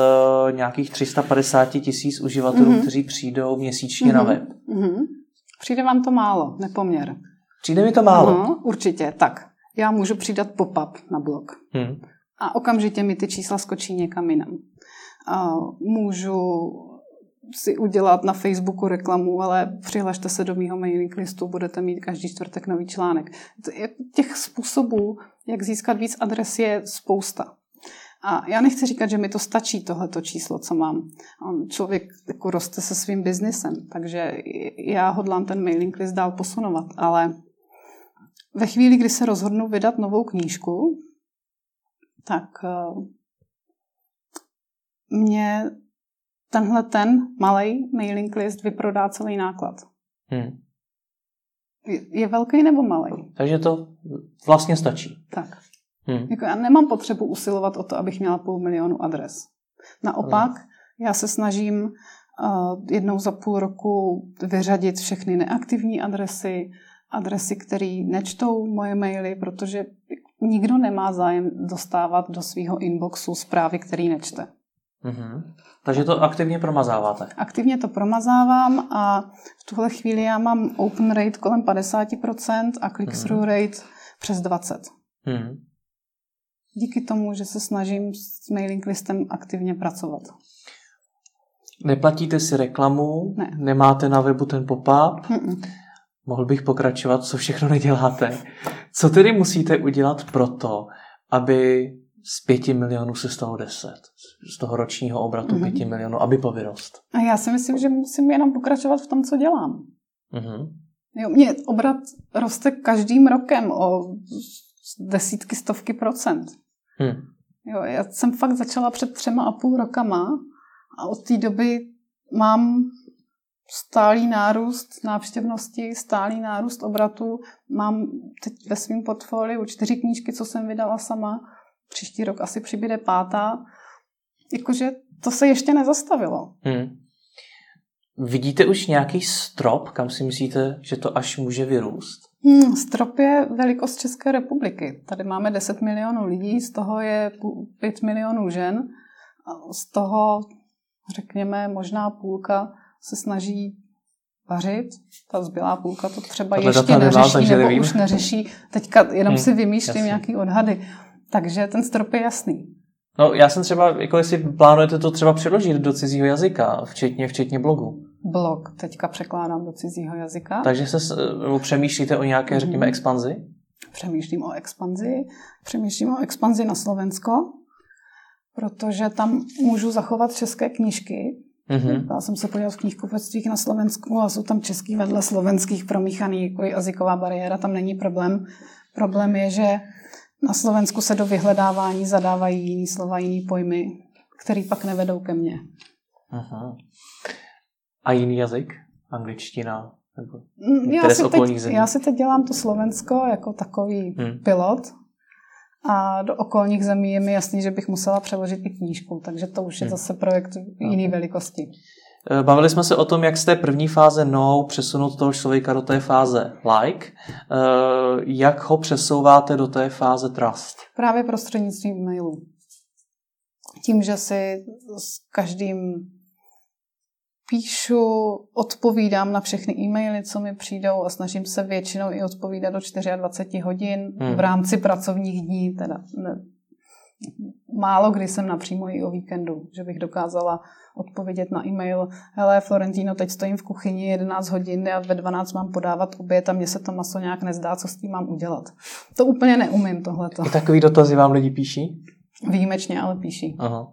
nějakých 350 tisíc uživatelů, mm-hmm. kteří přijdou měsíčně mm-hmm. na web. Mm-hmm. Přijde vám to málo, nepoměr. Přijde mi to málo. No, určitě. Tak, já můžu přidat pop-up na blog. Hmm. A okamžitě mi ty čísla skočí někam jinam. A můžu si udělat na Facebooku reklamu, ale přihlašte se do mýho mailing listu, budete mít každý čtvrtek nový článek. Těch způsobů, jak získat víc adres, je spousta. A já nechci říkat, že mi to stačí, tohleto číslo, co mám. Člověk jako roste se svým biznesem, takže já hodlám ten mailing list dál posunovat, ale ve chvíli, kdy se rozhodnu vydat novou knížku, tak eh, mě tenhle ten malý mailing list vyprodá celý náklad. Hmm. Je, velký nebo malý? Takže to vlastně stačí. Tak. Hmm. Jako já nemám potřebu usilovat o to, abych měla půl milionu adres. Naopak, hmm. já se snažím uh, jednou za půl roku vyřadit všechny neaktivní adresy, adresy, které nečtou moje maily, protože nikdo nemá zájem dostávat do svého inboxu zprávy, které nečte. Mm-hmm. Takže to aktivně promazáváte? Aktivně to promazávám a v tuhle chvíli já mám open rate kolem 50% a click-through mm-hmm. rate přes 20%. Mm-hmm. Díky tomu, že se snažím s mailing listem aktivně pracovat. Neplatíte si reklamu, ne. nemáte na webu ten pop-up, Mm-mm. Mohl bych pokračovat, co všechno neděláte. Co tedy musíte udělat pro to, aby z pěti milionů se stalo deset. Z toho ročního obratu mm-hmm. pěti milionů, aby povyrost. A já si myslím, že musím jenom pokračovat v tom, co dělám. Mm-hmm. Jo, mě obrat roste každým rokem o desítky, stovky procent. Hmm. Jo, já jsem fakt začala před třema a půl rokama a od té doby mám stálý nárůst návštěvnosti, stálý nárůst obratu. Mám teď ve svém portfoliu čtyři knížky, co jsem vydala sama příští rok asi přibude pátá. Jakože to se ještě nezastavilo. Hmm. Vidíte už nějaký strop, kam si myslíte, že to až může vyrůst? Hmm, strop je velikost České republiky. Tady máme 10 milionů lidí, z toho je 5 milionů žen. Z toho, řekněme, možná půlka se snaží vařit. Ta zbylá půlka to třeba Tohle ještě neřeší, nebo nevím. už neřeší. Teďka jenom hmm, si vymýšlím jasný. nějaký odhady. Takže ten strop je jasný. No já jsem třeba, jako jestli plánujete to třeba přeložit do cizího jazyka, včetně, včetně blogu. Blog teďka překládám do cizího jazyka. Takže se nebo přemýšlíte o nějaké, mm-hmm. řekněme, expanzi? Přemýšlím o expanzi. Přemýšlím o expanzi na Slovensko, protože tam můžu zachovat české knížky. Mm-hmm. Já jsem se podíval v knihkupectvích na Slovensku a jsou tam český vedle slovenských promíchaný, jako jazyková bariéra, tam není problém. Problém je, že na Slovensku se do vyhledávání zadávají jiný slova, jiný pojmy, který pak nevedou ke mně. Aha. A jiný jazyk? Angličtina? Nebo mm, já, si teď, já si teď dělám to Slovensko jako takový hmm. pilot A do okolních zemí je mi jasný, že bych musela přeložit i knížku, takže to už je hmm. zase projekt jiný velikosti. Eh, bavili jsme se o tom, jak z té první fáze no přesunout toho člověka do té fáze like. Eh, jak ho přesouváte do té fáze trust? Právě prostřednictvím e-mailů. Tím, že si s každým píšu, odpovídám na všechny e-maily, co mi přijdou a snažím se většinou i odpovídat do 24 hodin hmm. v rámci pracovních dní. Teda ne, málo kdy jsem napřímo i o víkendu, že bych dokázala odpovědět na e-mail, hele Florentino, teď stojím v kuchyni 11 hodin a ve 12 mám podávat oběd a mně se to maso nějak nezdá, co s tím mám udělat. To úplně neumím tohleto. I takový dotazy vám lidi píší? Výjimečně, ale píší. Aha.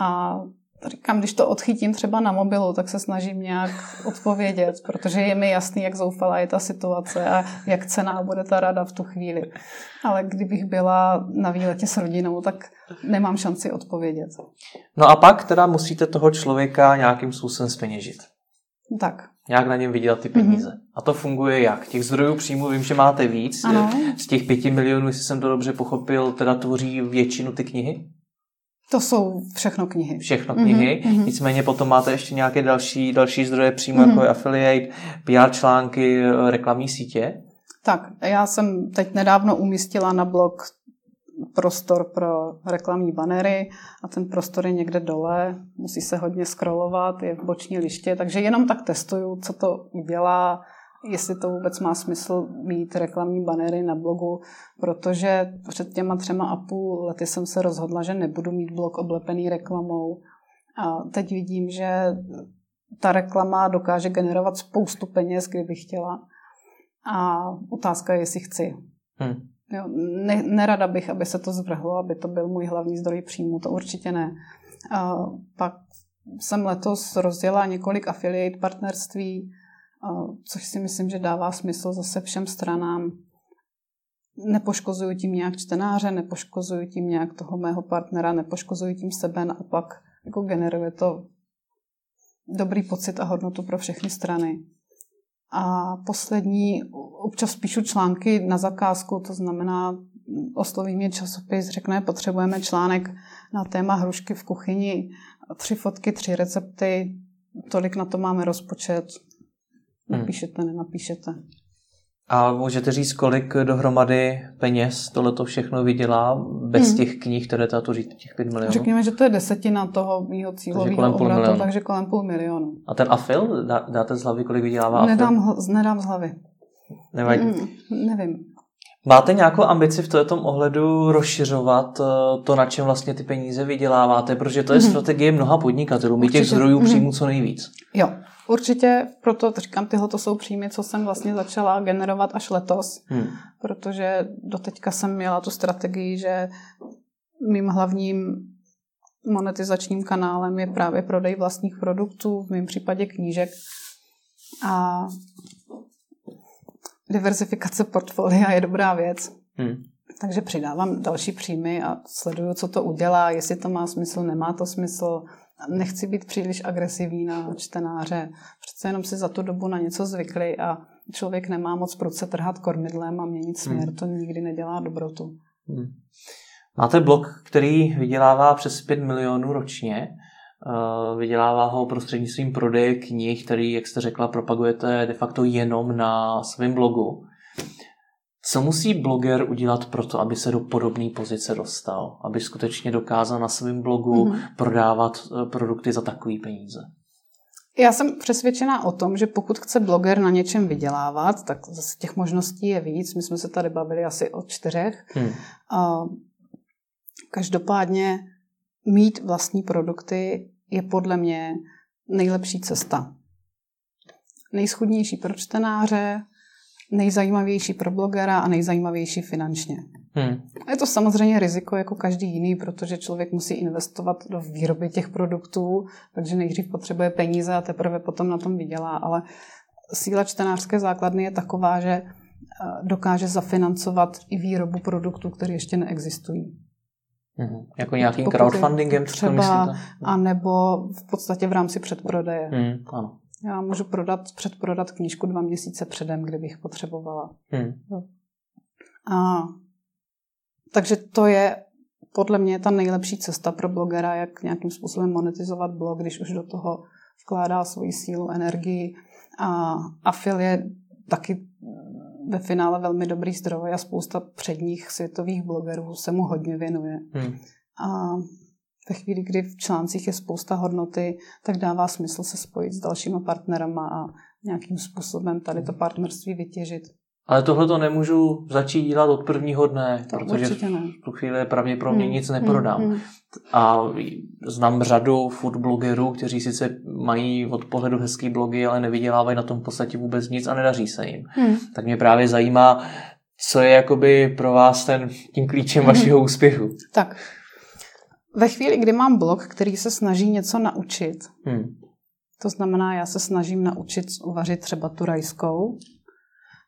A říkám, když to odchytím třeba na mobilu, tak se snažím nějak odpovědět, protože je mi jasný, jak zoufalá je ta situace a jak cená bude ta rada v tu chvíli. Ale kdybych byla na výletě s rodinou, tak nemám šanci odpovědět. No a pak teda musíte toho člověka nějakým způsobem speněžit. Tak. Nějak na něm vydělat ty peníze. Mm-hmm. A to funguje jak? Těch zdrojů příjmu vím, že máte víc. Ano. Z těch pěti milionů, jestli jsem to dobře pochopil, teda tvoří většinu ty knihy? To jsou všechno knihy. Všechno knihy. Mm-hmm. Nicméně potom máte ještě nějaké další, další zdroje přímo, mm-hmm. jako je affiliate, PR články, reklamní sítě. Tak, já jsem teď nedávno umístila na blog prostor pro reklamní banery a ten prostor je někde dole, musí se hodně scrollovat, je v boční liště, takže jenom tak testuju, co to udělá, jestli to vůbec má smysl mít reklamní banery na blogu, protože před těma třema a půl lety jsem se rozhodla, že nebudu mít blog oblepený reklamou. A teď vidím, že ta reklama dokáže generovat spoustu peněz, kdyby chtěla. A otázka je, jestli chci. Hmm. Jo, ne, nerada bych, aby se to zvrhlo, aby to byl můj hlavní zdroj příjmu, to určitě ne. A pak jsem letos rozdělala několik affiliate partnerství, což si myslím, že dává smysl zase všem stranám. Nepoškozuju tím nějak čtenáře, nepoškozuju tím nějak toho mého partnera, nepoškozuju tím sebe, naopak jako generuje to dobrý pocit a hodnotu pro všechny strany. A poslední, občas píšu články na zakázku, to znamená, osloví mě časopis, řekne, potřebujeme článek na téma hrušky v kuchyni, tři fotky, tři recepty, tolik na to máme rozpočet. Napíšete, nenapíšete. A můžete říct, kolik dohromady peněz tohle to všechno vydělá bez hmm. těch knih, které to říct, těch 5 milionů? Řekněme, že to je desetina toho mýho cílového obratu, takže kolem půl milionu. A ten afil, dá, dáte z hlavy, kolik vydělává nedám, afil? Nedám z hlavy. Nevadí. Mm, nevím. Máte nějakou ambici v tom ohledu rozšiřovat eh, to, na čem vlastně ty peníze vyděláváte, protože to je mm-hmm. strategie mnoha podnikatelů, mít těch zdrojů mm-hmm. příjmu co nejvíc. Jo, určitě, proto říkám, tyhle to jsou příjmy, co jsem vlastně začala generovat až letos, hmm. protože doteďka jsem měla tu strategii, že mým hlavním monetizačním kanálem je právě prodej vlastních produktů, v mém případě knížek. A diversifikace portfolia je dobrá věc. Hmm. Takže přidávám další příjmy a sleduju, co to udělá, jestli to má smysl, nemá to smysl. Nechci být příliš agresivní na čtenáře. Přece jenom si za tu dobu na něco zvykli a člověk nemá moc proč se trhat kormidlem a měnit směr. Hmm. To nikdy nedělá dobrotu. Hmm. Máte blog, který vydělává přes 5 milionů ročně. Eh, vydělává ho prostřednictvím prodeje knih, který, jak jste řekla, propagujete de facto jenom na svém blogu. Co musí bloger udělat pro to, aby se do podobné pozice dostal? Aby skutečně dokázal na svém blogu mm-hmm. prodávat eh, produkty za takové peníze? Já jsem přesvědčená o tom, že pokud chce bloger na něčem vydělávat, tak zase těch možností je víc. My jsme se tady bavili asi o čtyřech. Hmm. Každopádně mít vlastní produkty je podle mě nejlepší cesta. Nejschudnější pro čtenáře, nejzajímavější pro blogera a nejzajímavější finančně. Hmm. Je to samozřejmě riziko jako každý jiný, protože člověk musí investovat do výroby těch produktů, takže nejdřív potřebuje peníze a teprve potom na tom vydělá, ale síla čtenářské základny je taková, že eh, dokáže zafinancovat i výrobu produktů, které ještě neexistují. Hmm. Jako nějakým Pokud crowdfundingem? Třeba, a nebo v podstatě v rámci předprodeje. Hmm. Ano. Já můžu prodat, předprodat knížku dva měsíce předem, kdybych potřebovala. Hmm. A takže to je podle mě ta nejlepší cesta pro blogera, jak nějakým způsobem monetizovat blog, když už do toho vkládá svoji sílu, energii. A afil je taky ve finále velmi dobrý zdroj a spousta předních světových blogerů se mu hodně věnuje. Hmm. A ve chvíli, kdy v článcích je spousta hodnoty, tak dává smysl se spojit s dalšíma partnerama a nějakým způsobem tady to partnerství vytěžit. Ale tohle to nemůžu začít dělat od prvního dne, to protože v tu chvíli pravděpodobně hmm. nic neprodám. Hmm. A znám řadu food blogerů, kteří sice mají od pohledu hezký blogy, ale nevydělávají na tom v podstatě vůbec nic a nedaří se jim. Hmm. Tak mě právě zajímá, co je jakoby pro vás ten, tím klíčem hmm. vašeho úspěchu. Tak, ve chvíli, kdy mám blog, který se snaží něco naučit, hmm. to znamená, já se snažím naučit uvařit třeba tu rajskou,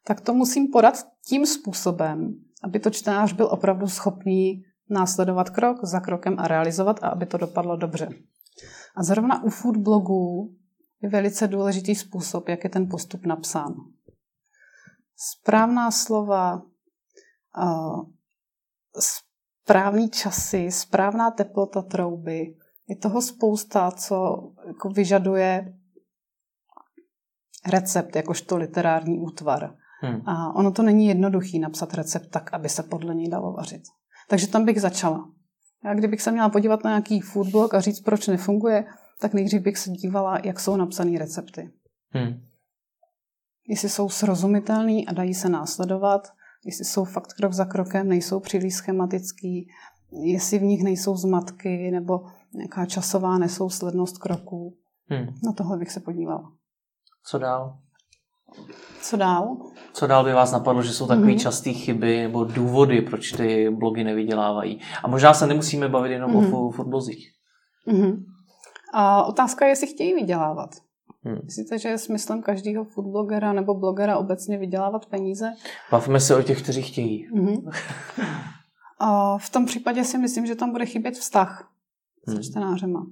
tak to musím podat tím způsobem, aby to čtenář byl opravdu schopný následovat krok za krokem a realizovat a aby to dopadlo dobře. A zrovna u food blogů je velice důležitý způsob, jak je ten postup napsán. Správná slova, správný časy, správná teplota trouby, je toho spousta, co jako vyžaduje recept jakožto literární útvar. Hmm. A ono to není jednoduchý napsat recept tak, aby se podle něj dalo vařit. Takže tam bych začala. Já kdybych se měla podívat na nějaký foodblog a říct, proč nefunguje, tak nejdřív bych se dívala, jak jsou napsané recepty. Hmm. Jestli jsou srozumitelný a dají se následovat, jestli jsou fakt krok za krokem, nejsou příliš schematický, jestli v nich nejsou zmatky nebo nějaká časová nesouslednost kroků. Hmm. Na tohle bych se podívala. Co dál? Co dál? Co dál by vás napadlo, že jsou takové mm-hmm. časté chyby nebo důvody, proč ty blogy nevydělávají? A možná se nemusíme bavit jenom mm-hmm. o fotblozích. Mm-hmm. A otázka je, jestli chtějí vydělávat. Hmm. Myslíte, že je smyslem každého foodblogera nebo blogera obecně vydělávat peníze? Bavíme se o těch, kteří chtějí. Mm-hmm. A v tom případě si myslím, že tam bude chybět vztah hmm. se čtenářema.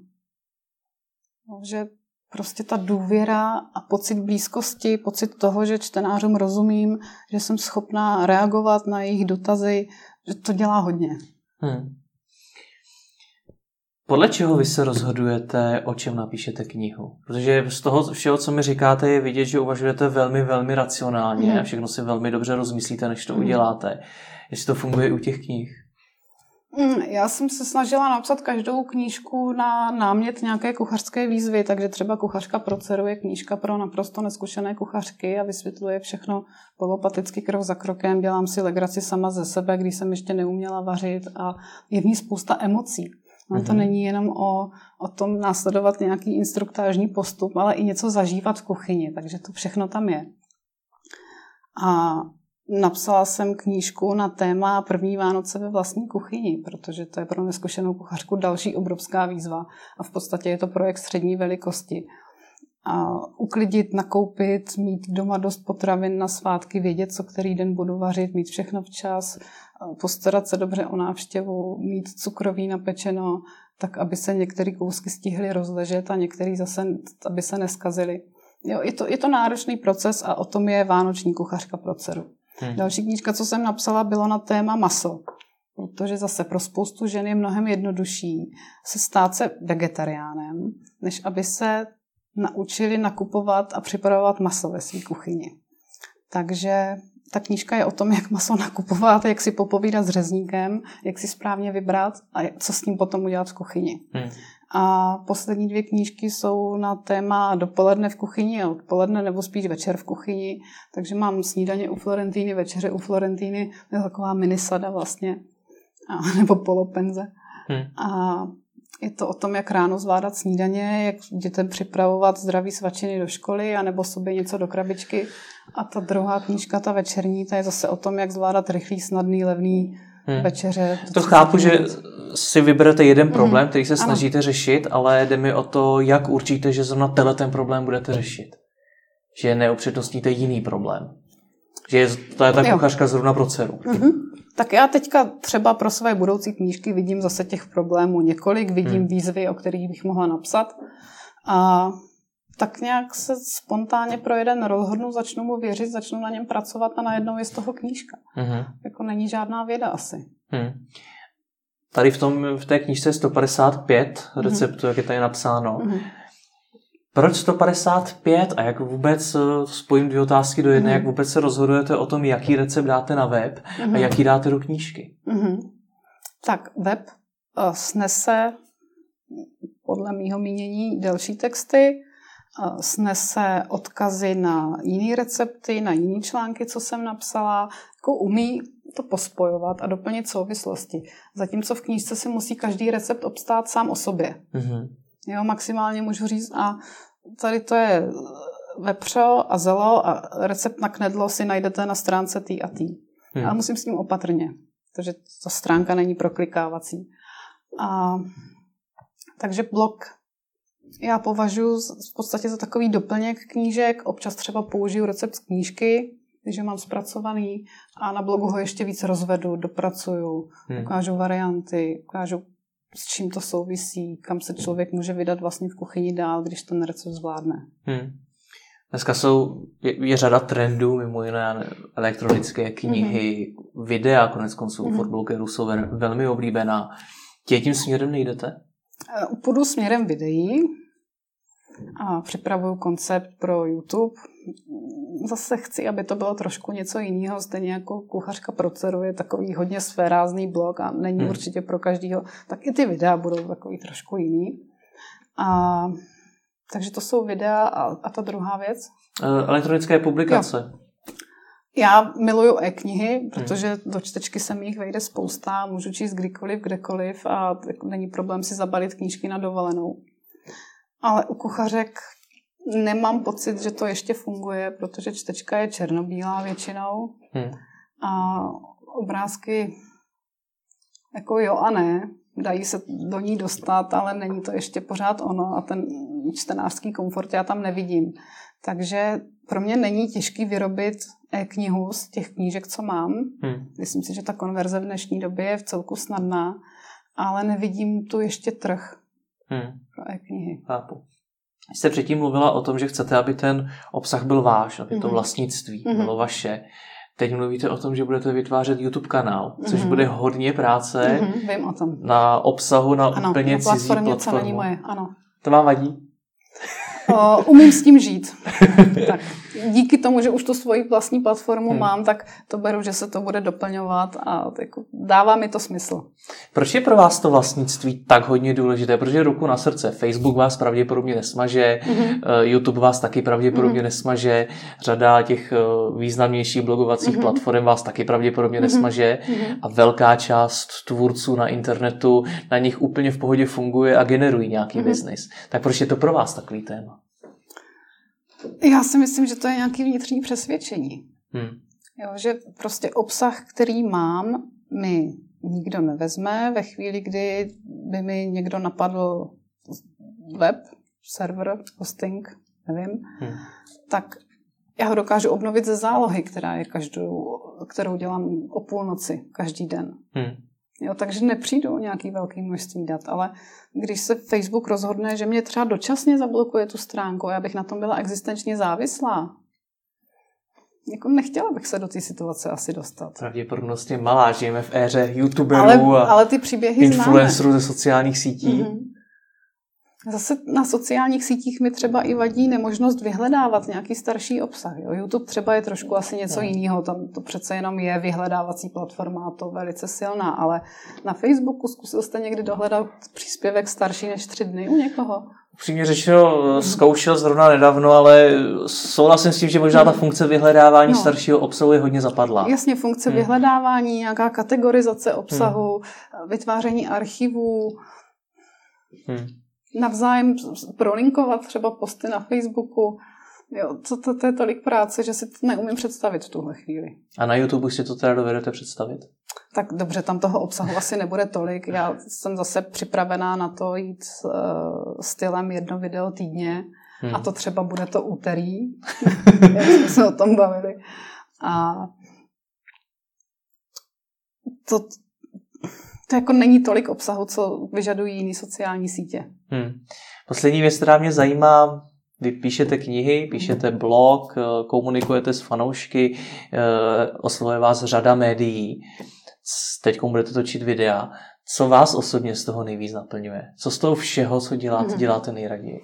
Že prostě ta důvěra a pocit blízkosti, pocit toho, že čtenářům rozumím, že jsem schopná reagovat na jejich dotazy, že to dělá hodně. Hmm. Podle čeho vy se rozhodujete, o čem napíšete knihu? Protože z toho všeho, co mi říkáte, je vidět, že uvažujete velmi, velmi racionálně hmm. a všechno si velmi dobře rozmyslíte, než to hmm. uděláte. Jestli to funguje u těch knih? Mm, já jsem se snažila napsat každou knížku na námět nějaké kuchařské výzvy, takže třeba Kuchařka pro dceru je knížka pro naprosto neskušené kuchařky a vysvětluje všechno polopaticky krok za krokem. Dělám si legraci sama ze sebe, když jsem ještě neuměla vařit a je v ní spousta emocí. No, to mhm. není jenom o, o tom následovat nějaký instruktážní postup, ale i něco zažívat v kuchyni, takže to všechno tam je. A Napsala jsem knížku na téma první Vánoce ve vlastní kuchyni, protože to je pro neskušenou kuchařku další obrovská výzva a v podstatě je to projekt střední velikosti. A uklidit, nakoupit, mít doma dost potravin na svátky, vědět, co který den budu vařit, mít všechno včas, postarat se dobře o návštěvu, mít cukroví napečeno, tak aby se některé kousky stihly rozležet a některé zase, aby se neskazily. Jo, je, to, je to náročný proces a o tom je Vánoční kuchařka pro dceru. Hmm. Další knížka, co jsem napsala, bylo na téma maso. Protože zase pro spoustu žen je mnohem jednodušší se stát se vegetariánem, než aby se naučili nakupovat a připravovat maso ve své kuchyni. Takže ta knížka je o tom, jak maso nakupovat, jak si popovídat s řezníkem, jak si správně vybrat a co s ním potom udělat v kuchyni. Hmm. A poslední dvě knížky jsou na téma dopoledne v kuchyni a odpoledne nebo spíš večer v kuchyni. Takže mám snídaně u Florentíny, večeře u Florentíny. To je taková minisada vlastně. A, nebo polopenze. Hmm. A je to o tom, jak ráno zvládat snídaně, jak dětem připravovat zdraví svačiny do školy, anebo sobě něco do krabičky. A ta druhá knížka, ta večerní, ta je zase o tom, jak zvládat rychlý, snadný, levný hmm. večeře. To chápu, že si vyberete jeden hmm. problém, který se snažíte ano. řešit, ale jde mi o to, jak určíte, že zrovna tenhle ten problém budete řešit. Že neupřednostníte jiný problém. Že je, to je ta jo. kuchařka zrovna pro dceru. Mm-hmm. Tak já teďka třeba pro své budoucí knížky vidím zase těch problémů několik, vidím hmm. výzvy, o kterých bych mohla napsat. A tak nějak se spontánně pro jeden rozhodnu, začnu mu věřit, začnu na něm pracovat a najednou je z toho knížka. Mm-hmm. Jako není žádná věda asi. Hmm. Tady v, tom, v té knižce 155 mhm. receptů, mm-hmm. jak je tady napsáno. Mm-hmm. Proč 155 a jak vůbec eh, spojím dvě otázky do jedné, mm-hmm. jak vůbec se rozhodujete o tom, jaký recept dáte na web mm-hmm. a mhm. jaký dáte do knížky? Mm-hmm. Tak web uh, snese podle mýho mínění delší texty, uh, snese odkazy na jiné recepty, na jiné články, co jsem napsala, jako umí to pospojovat a doplnit souvislosti. Zatímco v knížce si musí každý recept obstát sám o sobě. Mm-hmm. Jo, maximálně můžu říct, a tady to je vepřo a zelo a recept na knedlo si najdete na stránce tý a tý. Hmm. Ale musím s tím opatrně, protože ta stránka není proklikávací. A, takže blog já považuji v podstatě za takový doplněk knížek. Občas třeba použiju recept z knížky, když ho mám zpracovaný a na blogu ho ještě víc rozvedu, dopracuju, hmm. ukážu varianty, ukážu s čím to souvisí, kam se člověk může vydat vlastně v kuchyni dál, když ten recept zvládne. Hmm. Dneska jsou, je, je řada trendů, mimo jiné elektronické knihy, mm-hmm. videa, konec konců mm-hmm. Ford blogerů jsou velmi oblíbená. Tě tím směrem nejdete? Eh, půjdu směrem videí a připravuju koncept pro YouTube zase chci, aby to bylo trošku něco jiného, stejně jako kuchařka pro dceru je takový hodně svérázný blog a není hmm. určitě pro každýho, tak i ty videa budou takový trošku jiný. A, takže to jsou videa a, a ta druhá věc? Eh, elektronické publikace. Jo. Já miluju e-knihy, protože hmm. do čtečky se mi jich vejde spousta, můžu číst kdykoliv, kdekoliv a není problém si zabalit knížky na dovolenou. Ale u kuchařek nemám pocit, že to ještě funguje, protože čtečka je černobílá většinou hmm. a obrázky jako jo a ne, dají se do ní dostat, ale není to ještě pořád ono a ten čtenářský komfort já tam nevidím. Takže pro mě není těžký vyrobit e-knihu z těch knížek, co mám. Hmm. Myslím si, že ta konverze v dnešní době je v celku snadná, ale nevidím tu ještě trh hmm. pro e-knihy. Chápu jste předtím mluvila o tom, že chcete, aby ten obsah byl váš, aby to mhm. vlastnictví mm-hmm. bylo vaše. Teď mluvíte o tom, že budete vytvářet YouTube kanál, což mm-hmm. bude hodně práce mm-hmm, vím o tom. na obsahu na ano, úplně na cizí platformě, co není moje, ano. To vám vadí? O, umím s tím žít. tak díky tomu, že už tu svoji vlastní platformu hmm. mám, tak to beru, že se to bude doplňovat a jako dává mi to smysl. Proč je pro vás to vlastnictví tak hodně důležité? Protože ruku na srdce, Facebook vás pravděpodobně nesmaže, hmm. YouTube vás taky pravděpodobně hmm. nesmaže, řada těch eh, významnějších blogovacích hmm. platform vás taky pravděpodobně hmm. nesmaže hmm. a velká část tvůrců na internetu na nich úplně v pohodě funguje a generují nějaký hmm. biznis. Tak proč je to pro vás takový téma? Já si myslím, že to je nějaký vnitřní přesvědčení. Hmm. Jo, že prostě obsah, který mám, mi nikdo nevezme. Ve chvíli, kdy by mi někdo napadl web, server, hosting, nevím, hmm. tak já ho dokážu obnovit ze zálohy, která je každou, kterou dělám o půlnoci každý den. Hmm. Jo, takže nepřijdu o nějaký velký množství dat, ale když se Facebook rozhodne, že mě třeba dočasně zablokuje tu stránku a já bych na tom byla existenčně závislá, jako nechtěla bych se do té situace asi dostat. Pravděpodobnost je malá, žijeme v éře youtuberů ale, a ale ty příběhy influencerů ze sociálních sítí. Mm-hmm. Zase na sociálních sítích mi třeba i vadí nemožnost vyhledávat nějaký starší obsah. Jo. YouTube třeba je trošku asi něco jiného, tam to přece jenom je vyhledávací platforma, to velice silná, ale na Facebooku zkusil jste někdy dohledat příspěvek starší než tři dny u někoho? Upřímně řečeno, zkoušel zrovna nedávno, ale souhlasím s tím, že možná ta funkce vyhledávání no. staršího obsahu je hodně zapadla. Jasně, funkce hmm. vyhledávání, nějaká kategorizace obsahu, hmm. vytváření archivů. Hmm navzájem prolinkovat třeba posty na Facebooku. Jo, to, to, to je tolik práce, že si to neumím představit v tuhle chvíli. A na YouTube si to teda dovedete představit? Tak dobře, tam toho obsahu asi nebude tolik. Já jsem zase připravená na to jít uh, stylem jedno video týdně hmm. a to třeba bude to úterý, jak jsme se o tom bavili. A to, to jako není tolik obsahu, co vyžadují jiné sociální sítě. Hmm. Poslední věc, která mě zajímá, vy píšete knihy, píšete blog, eh, komunikujete s fanoušky, eh, oslovuje vás řada médií. teď budete točit videa. Co vás osobně z toho nejvíc naplňuje? Co z toho všeho, co děláte, mhm. děláte nejraději?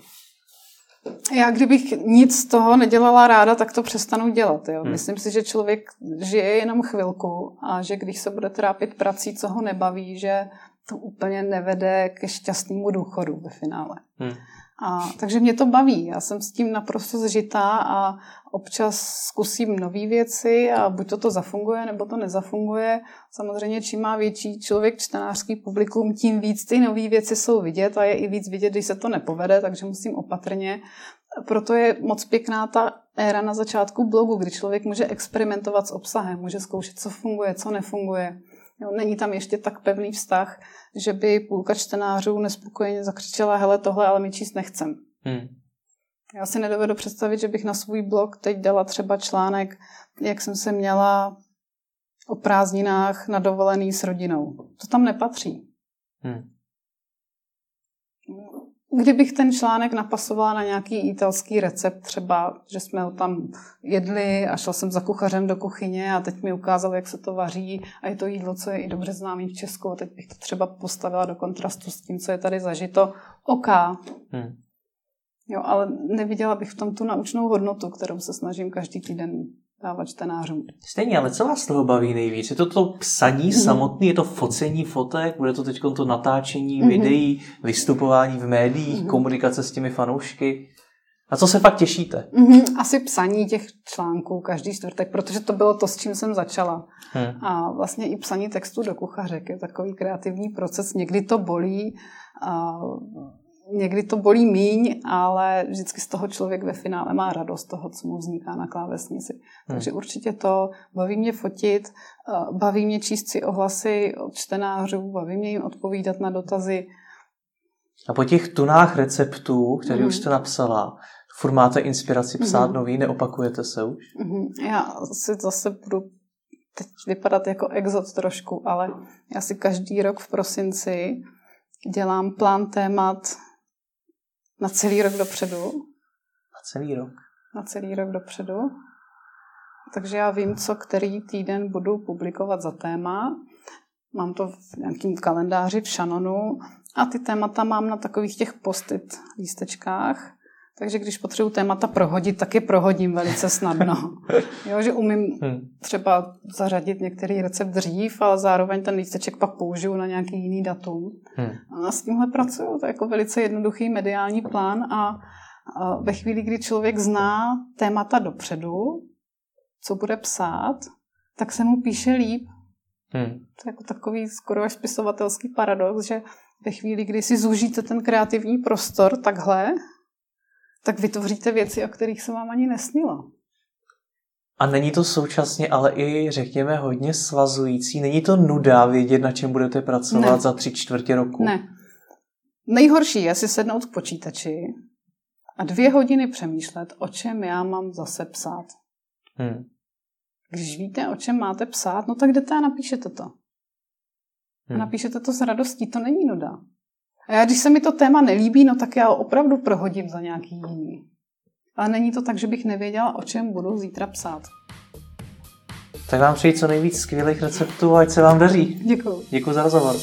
Já kdybych nic z toho nedělala ráda, tak to přestanu dělat. Jo. Hmm. Myslím si, že člověk žije jenom chvilku a že když se bude trápit prací, co ho nebaví, že to úplně nevede ke šťastnému důchodu ve finále. Hmm. A, takže mě to baví. Já jsem s tím naprosto zžitá a občas zkusím nové věci a buď to to zafunguje, nebo to nezafunguje. Samozřejmě, čím má větší člověk čtenářský publikum, tím víc ty nové věci jsou vidět a je i víc vidět, když se to nepovede, takže musím opatrně. Proto je moc pěkná ta éra na začátku blogu, kdy člověk může experimentovat s obsahem, může zkoušet, co funguje, co nefunguje. Jo, není tam ještě tak pevný vztah, že by půlka čtenářů nespokojeně zakřičela, hele, tohle ale my číst nechcem. Hmm. Já si nedovedu představit, že bych na svůj blog teď dala třeba článek, jak jsem se měla o prázdninách na dovolený s rodinou. To tam nepatří. Hmm kdybych ten článek napasovala na nějaký italský recept, třeba, že jsme ho tam jedli a šel jsem za kuchařem do kuchyně a teď mi ukázal, jak se to vaří a je to jídlo, co je i dobře známý v Česku a teď bych to třeba postavila do kontrastu s tím, co je tady zažito. OK. Hmm. Jo, ale neviděla bych v tom tu naučnou hodnotu, kterou se snažím každý týden dávat čtenářům. Stejně, ale co vás z toho baví nejvíc? Je to to psaní mm-hmm. samotné, je to focení fotek, bude to teď to natáčení mm-hmm. videí, vystupování v médiích, mm-hmm. komunikace s těmi fanoušky? A co se fakt těšíte? Mm-hmm, asi psaní těch článků každý čtvrtek, protože to bylo to, s čím jsem začala. Hmm. A vlastně i psaní textu do kuchařek je takový kreativní proces. Někdy to bolí, a někdy to bolí míň, ale vždycky z toho člověk ve finále má radost toho, co mu vzniká na klávesnici. Hmm. Takže určitě to baví mě fotit, eh, baví mě číst si ohlasy od čtenářů, baví mě jim odpovídat na dotazy. A po těch tunách receptů, které hmm. už jste napsala, furt máte inspiraci psát hmm. nový, neopakujete se už? Hmm. Já si zase budu teď vypadat jako exot trošku, ale já si každý rok v prosinci dělám plán témat na celý rok dopředu. Na celý rok? Na celý rok dopředu. Takže já vím, co který týden budu publikovat za téma. Mám to v nějakém kalendáři v Shanonu a ty témata mám na takových těch postit lístečkách. Takže když potřebuji témata prohodit, tak je prohodím velice snadno. jo, že umím hmm. třeba zařadit některý recept dřív, ale zároveň ten lísteček pak použiju na nějaký jiný datum. Hmm. A s tímhle pracuju. To je jako velice jednoduchý mediální plán a, a ve chvíli, kdy člověk zná témata dopředu, co bude psát, tak se mu píše líp. Hmm. To je jako takový skoro až spisovatelský paradox, že ve chvíli, kdy si zúžíte ten kreativní prostor takhle, tak vytvoříte věci, o kterých se vám ani nesnilo. A není to současně ale i, řekněme, hodně svazující? Není to nuda vědět, na čem budete pracovat ne. za tři čtvrtě roku? Ne. Nejhorší je si sednout k počítači a dvě hodiny přemýšlet, o čem já mám zase psát. Hmm. Když víte, o čem máte psát, no tak jdete a napíšete to. Hmm. Napíšete to s radostí, to není nuda. A já, když se mi to téma nelíbí, no tak já opravdu prohodím za nějaký jiný. Ale není to tak, že bych nevěděla, o čem budu zítra psát. Tak vám přeji co nejvíc skvělých receptů a ať se vám daří. Děkuji. Děkuji za rozhovor.